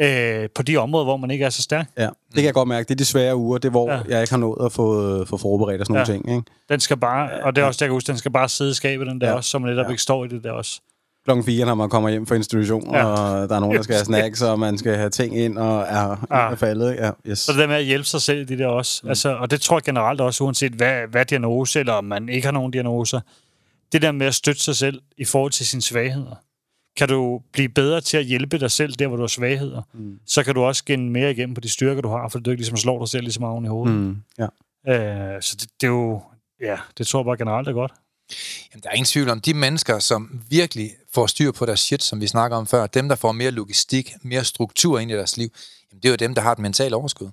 øh, på de områder, hvor man ikke er så stærk. Ja, det kan jeg godt mærke. Det er de svære uger, det er, hvor ja. Jeg ikke har nået at få, få forberedt og sådan nogle Ja. ting. Ikke? Den skal bare, og det er også, jeg kan huske, den skal bare sidde i skabet, den der Ja. også, så man netop Ja. ikke står i det der også. Klokken 4, når man kommer hjem fra institution, ja. Og der er nogen, der skal have snacks, og man skal have ting ind, og er, Ja. er faldet. Ja, yes. Så det der med at hjælpe sig selv i det der også. Mm. Altså, og det tror jeg generelt også, uanset hvad, hvad diagnose, eller om man ikke har nogen diagnoser. Det der med at støtte sig selv i forhold til sine svagheder. Kan du blive bedre til at hjælpe dig selv der, hvor du har svagheder, mm. så kan du også skinne mere igennem på de styrker, du har, for du ikke ligesom slår dig selv ligesom oven i hovedet. Mm, ja. Øh, så det, det er jo, ja, det tror jeg bare generelt er godt. Jamen, der er ingen tvivl om, de mennesker, som virkelig får styr på deres shit, som vi snakker om før, dem, der får mere logistik, mere struktur ind i deres liv, jamen, det er jo dem, der har et mentalt overskud.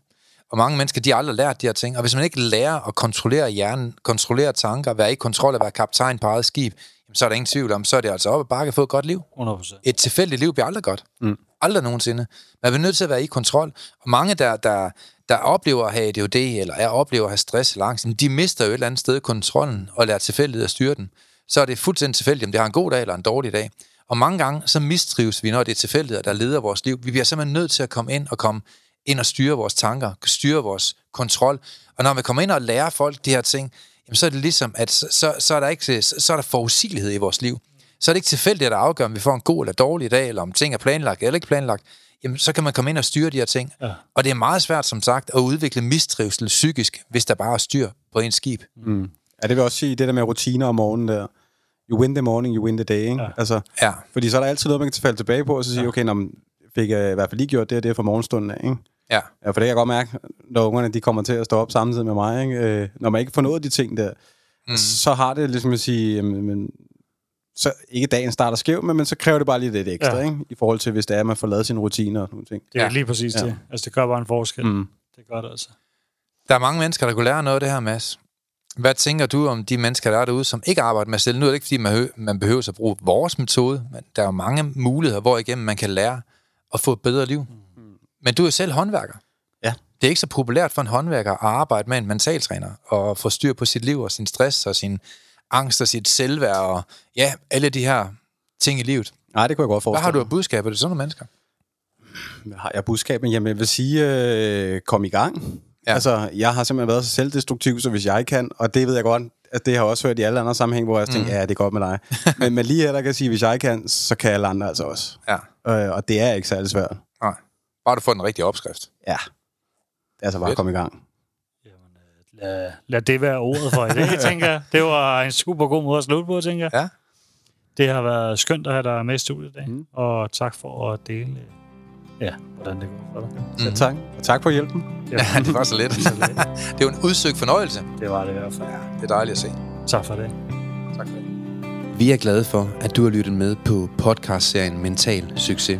Og mange mennesker, de har aldrig lært de her ting. Og hvis man ikke lærer at kontrollere hjernen, kontrollere tanker, være i kontrol og være kaptajn på eget skib, så er der ingen tvivl om, så er det altså op ad bakke at få et godt liv. 100%. Et tilfældigt liv bliver aldrig godt. Mm. Aldrig nogensinde. Man er nødt til at være i kontrol. Og mange, der, der, der oplever at have ADHD, eller er oplever at have stress eller angst, de mister jo et eller andet sted kontrollen og lærer tilfældigt at styre den. Så er det fuldstændig tilfældigt, om det har en god dag eller en dårlig dag. Og mange gange, så mistrives vi, når det er tilfældigheder, der leder vores liv. Vi bliver simpelthen nødt til at komme ind og komme ind og styre vores tanker, styre vores kontrol. Og når vi kommer ind og lærer folk de her ting, jamen så er det ligesom, at så, så, så, er, der ikke, så, er der forudsigelighed i vores liv. Så er det ikke tilfældigt, at der afgør, om vi får en god eller dårlig dag, eller om ting er planlagt eller ikke planlagt. Jamen, så kan man komme ind og styre de her ting. Ja. Og det er meget svært, som sagt, at udvikle mistrivsel psykisk, hvis der bare er styr på ens skib. Mm. Ja, det vil også sige, det der med rutiner om morgenen der. You win the morning, you win the day, ikke? Ja. Altså, Ja. fordi så er der altid noget, man kan falde tilbage på, og så sige, ja. okay, når man fik jeg i hvert fald lige gjort det, og det fra morgenstunden af, ikke? Ja. Ja, for det kan jeg godt mærke, når ungerne de kommer til at stå op samtidig med mig. Ikke? Øh, når man ikke får noget af de ting der, mm. så har det ligesom at sige, jamen, men, så ikke dagen starter skævt, men, men så kræver det bare lige lidt ekstra, ja. Ikke? i forhold til, hvis det er, at man får lavet sine rutiner og sådan nogle ting. Det er Ja. lige præcis Ja. det. Altså, det gør bare en forskel. Mm. Det gør det altså. Der er mange mennesker, der kunne lære noget af det her, Mads. Hvad tænker du om de mennesker, der er derude, som ikke arbejder med selv? Nu er det ikke, fordi man, man behøver at bruge vores metode, men der er jo mange muligheder, hvor igennem man kan lære at få et bedre liv. Men du er selv håndværker. Ja. Det er ikke så populært for en håndværker at arbejde med en mentaltræner og få styr på sit liv og sin stress og sin angst og sit selvværd og ja, alle de her ting i livet. Nej, det kunne jeg godt Hvad forestille har du af budskaber til sådan nogle mennesker? Hvad har jeg budskabet? Jamen, jeg vil sige, øh, kom i gang. Ja. Altså, jeg har simpelthen været så selvdestruktiv, så hvis jeg kan, og det ved jeg godt, at det har jeg også hørt i alle andre sammenhæng, hvor jeg tænker, ja, det er godt med dig. men, men lige her, der kan jeg sige, hvis jeg kan, så kan alle andre altså også. Ja, Øh, og det er ikke særlig svært. nej. Bare du får den rigtige opskrift. Ja. Det er altså bare at komme i gang. Lad, lad det være ordet for i dag, tænker jeg. Det var en super god måde at slutte på, tænker jeg. Ja. Det har været skønt at have dig med i studiet i dag, mm. og tak for at dele, ja, hvordan det går for dig. Mm. Ja, tak. Og tak for hjælpen. Ja, det var så let. det var en udsøgt fornøjelse. Det var det i hvert fald. Ja, det er dejligt at se. Tak for det. Tak for det. Vi er glade for, at du har lyttet med på podcastserien Mental Succes.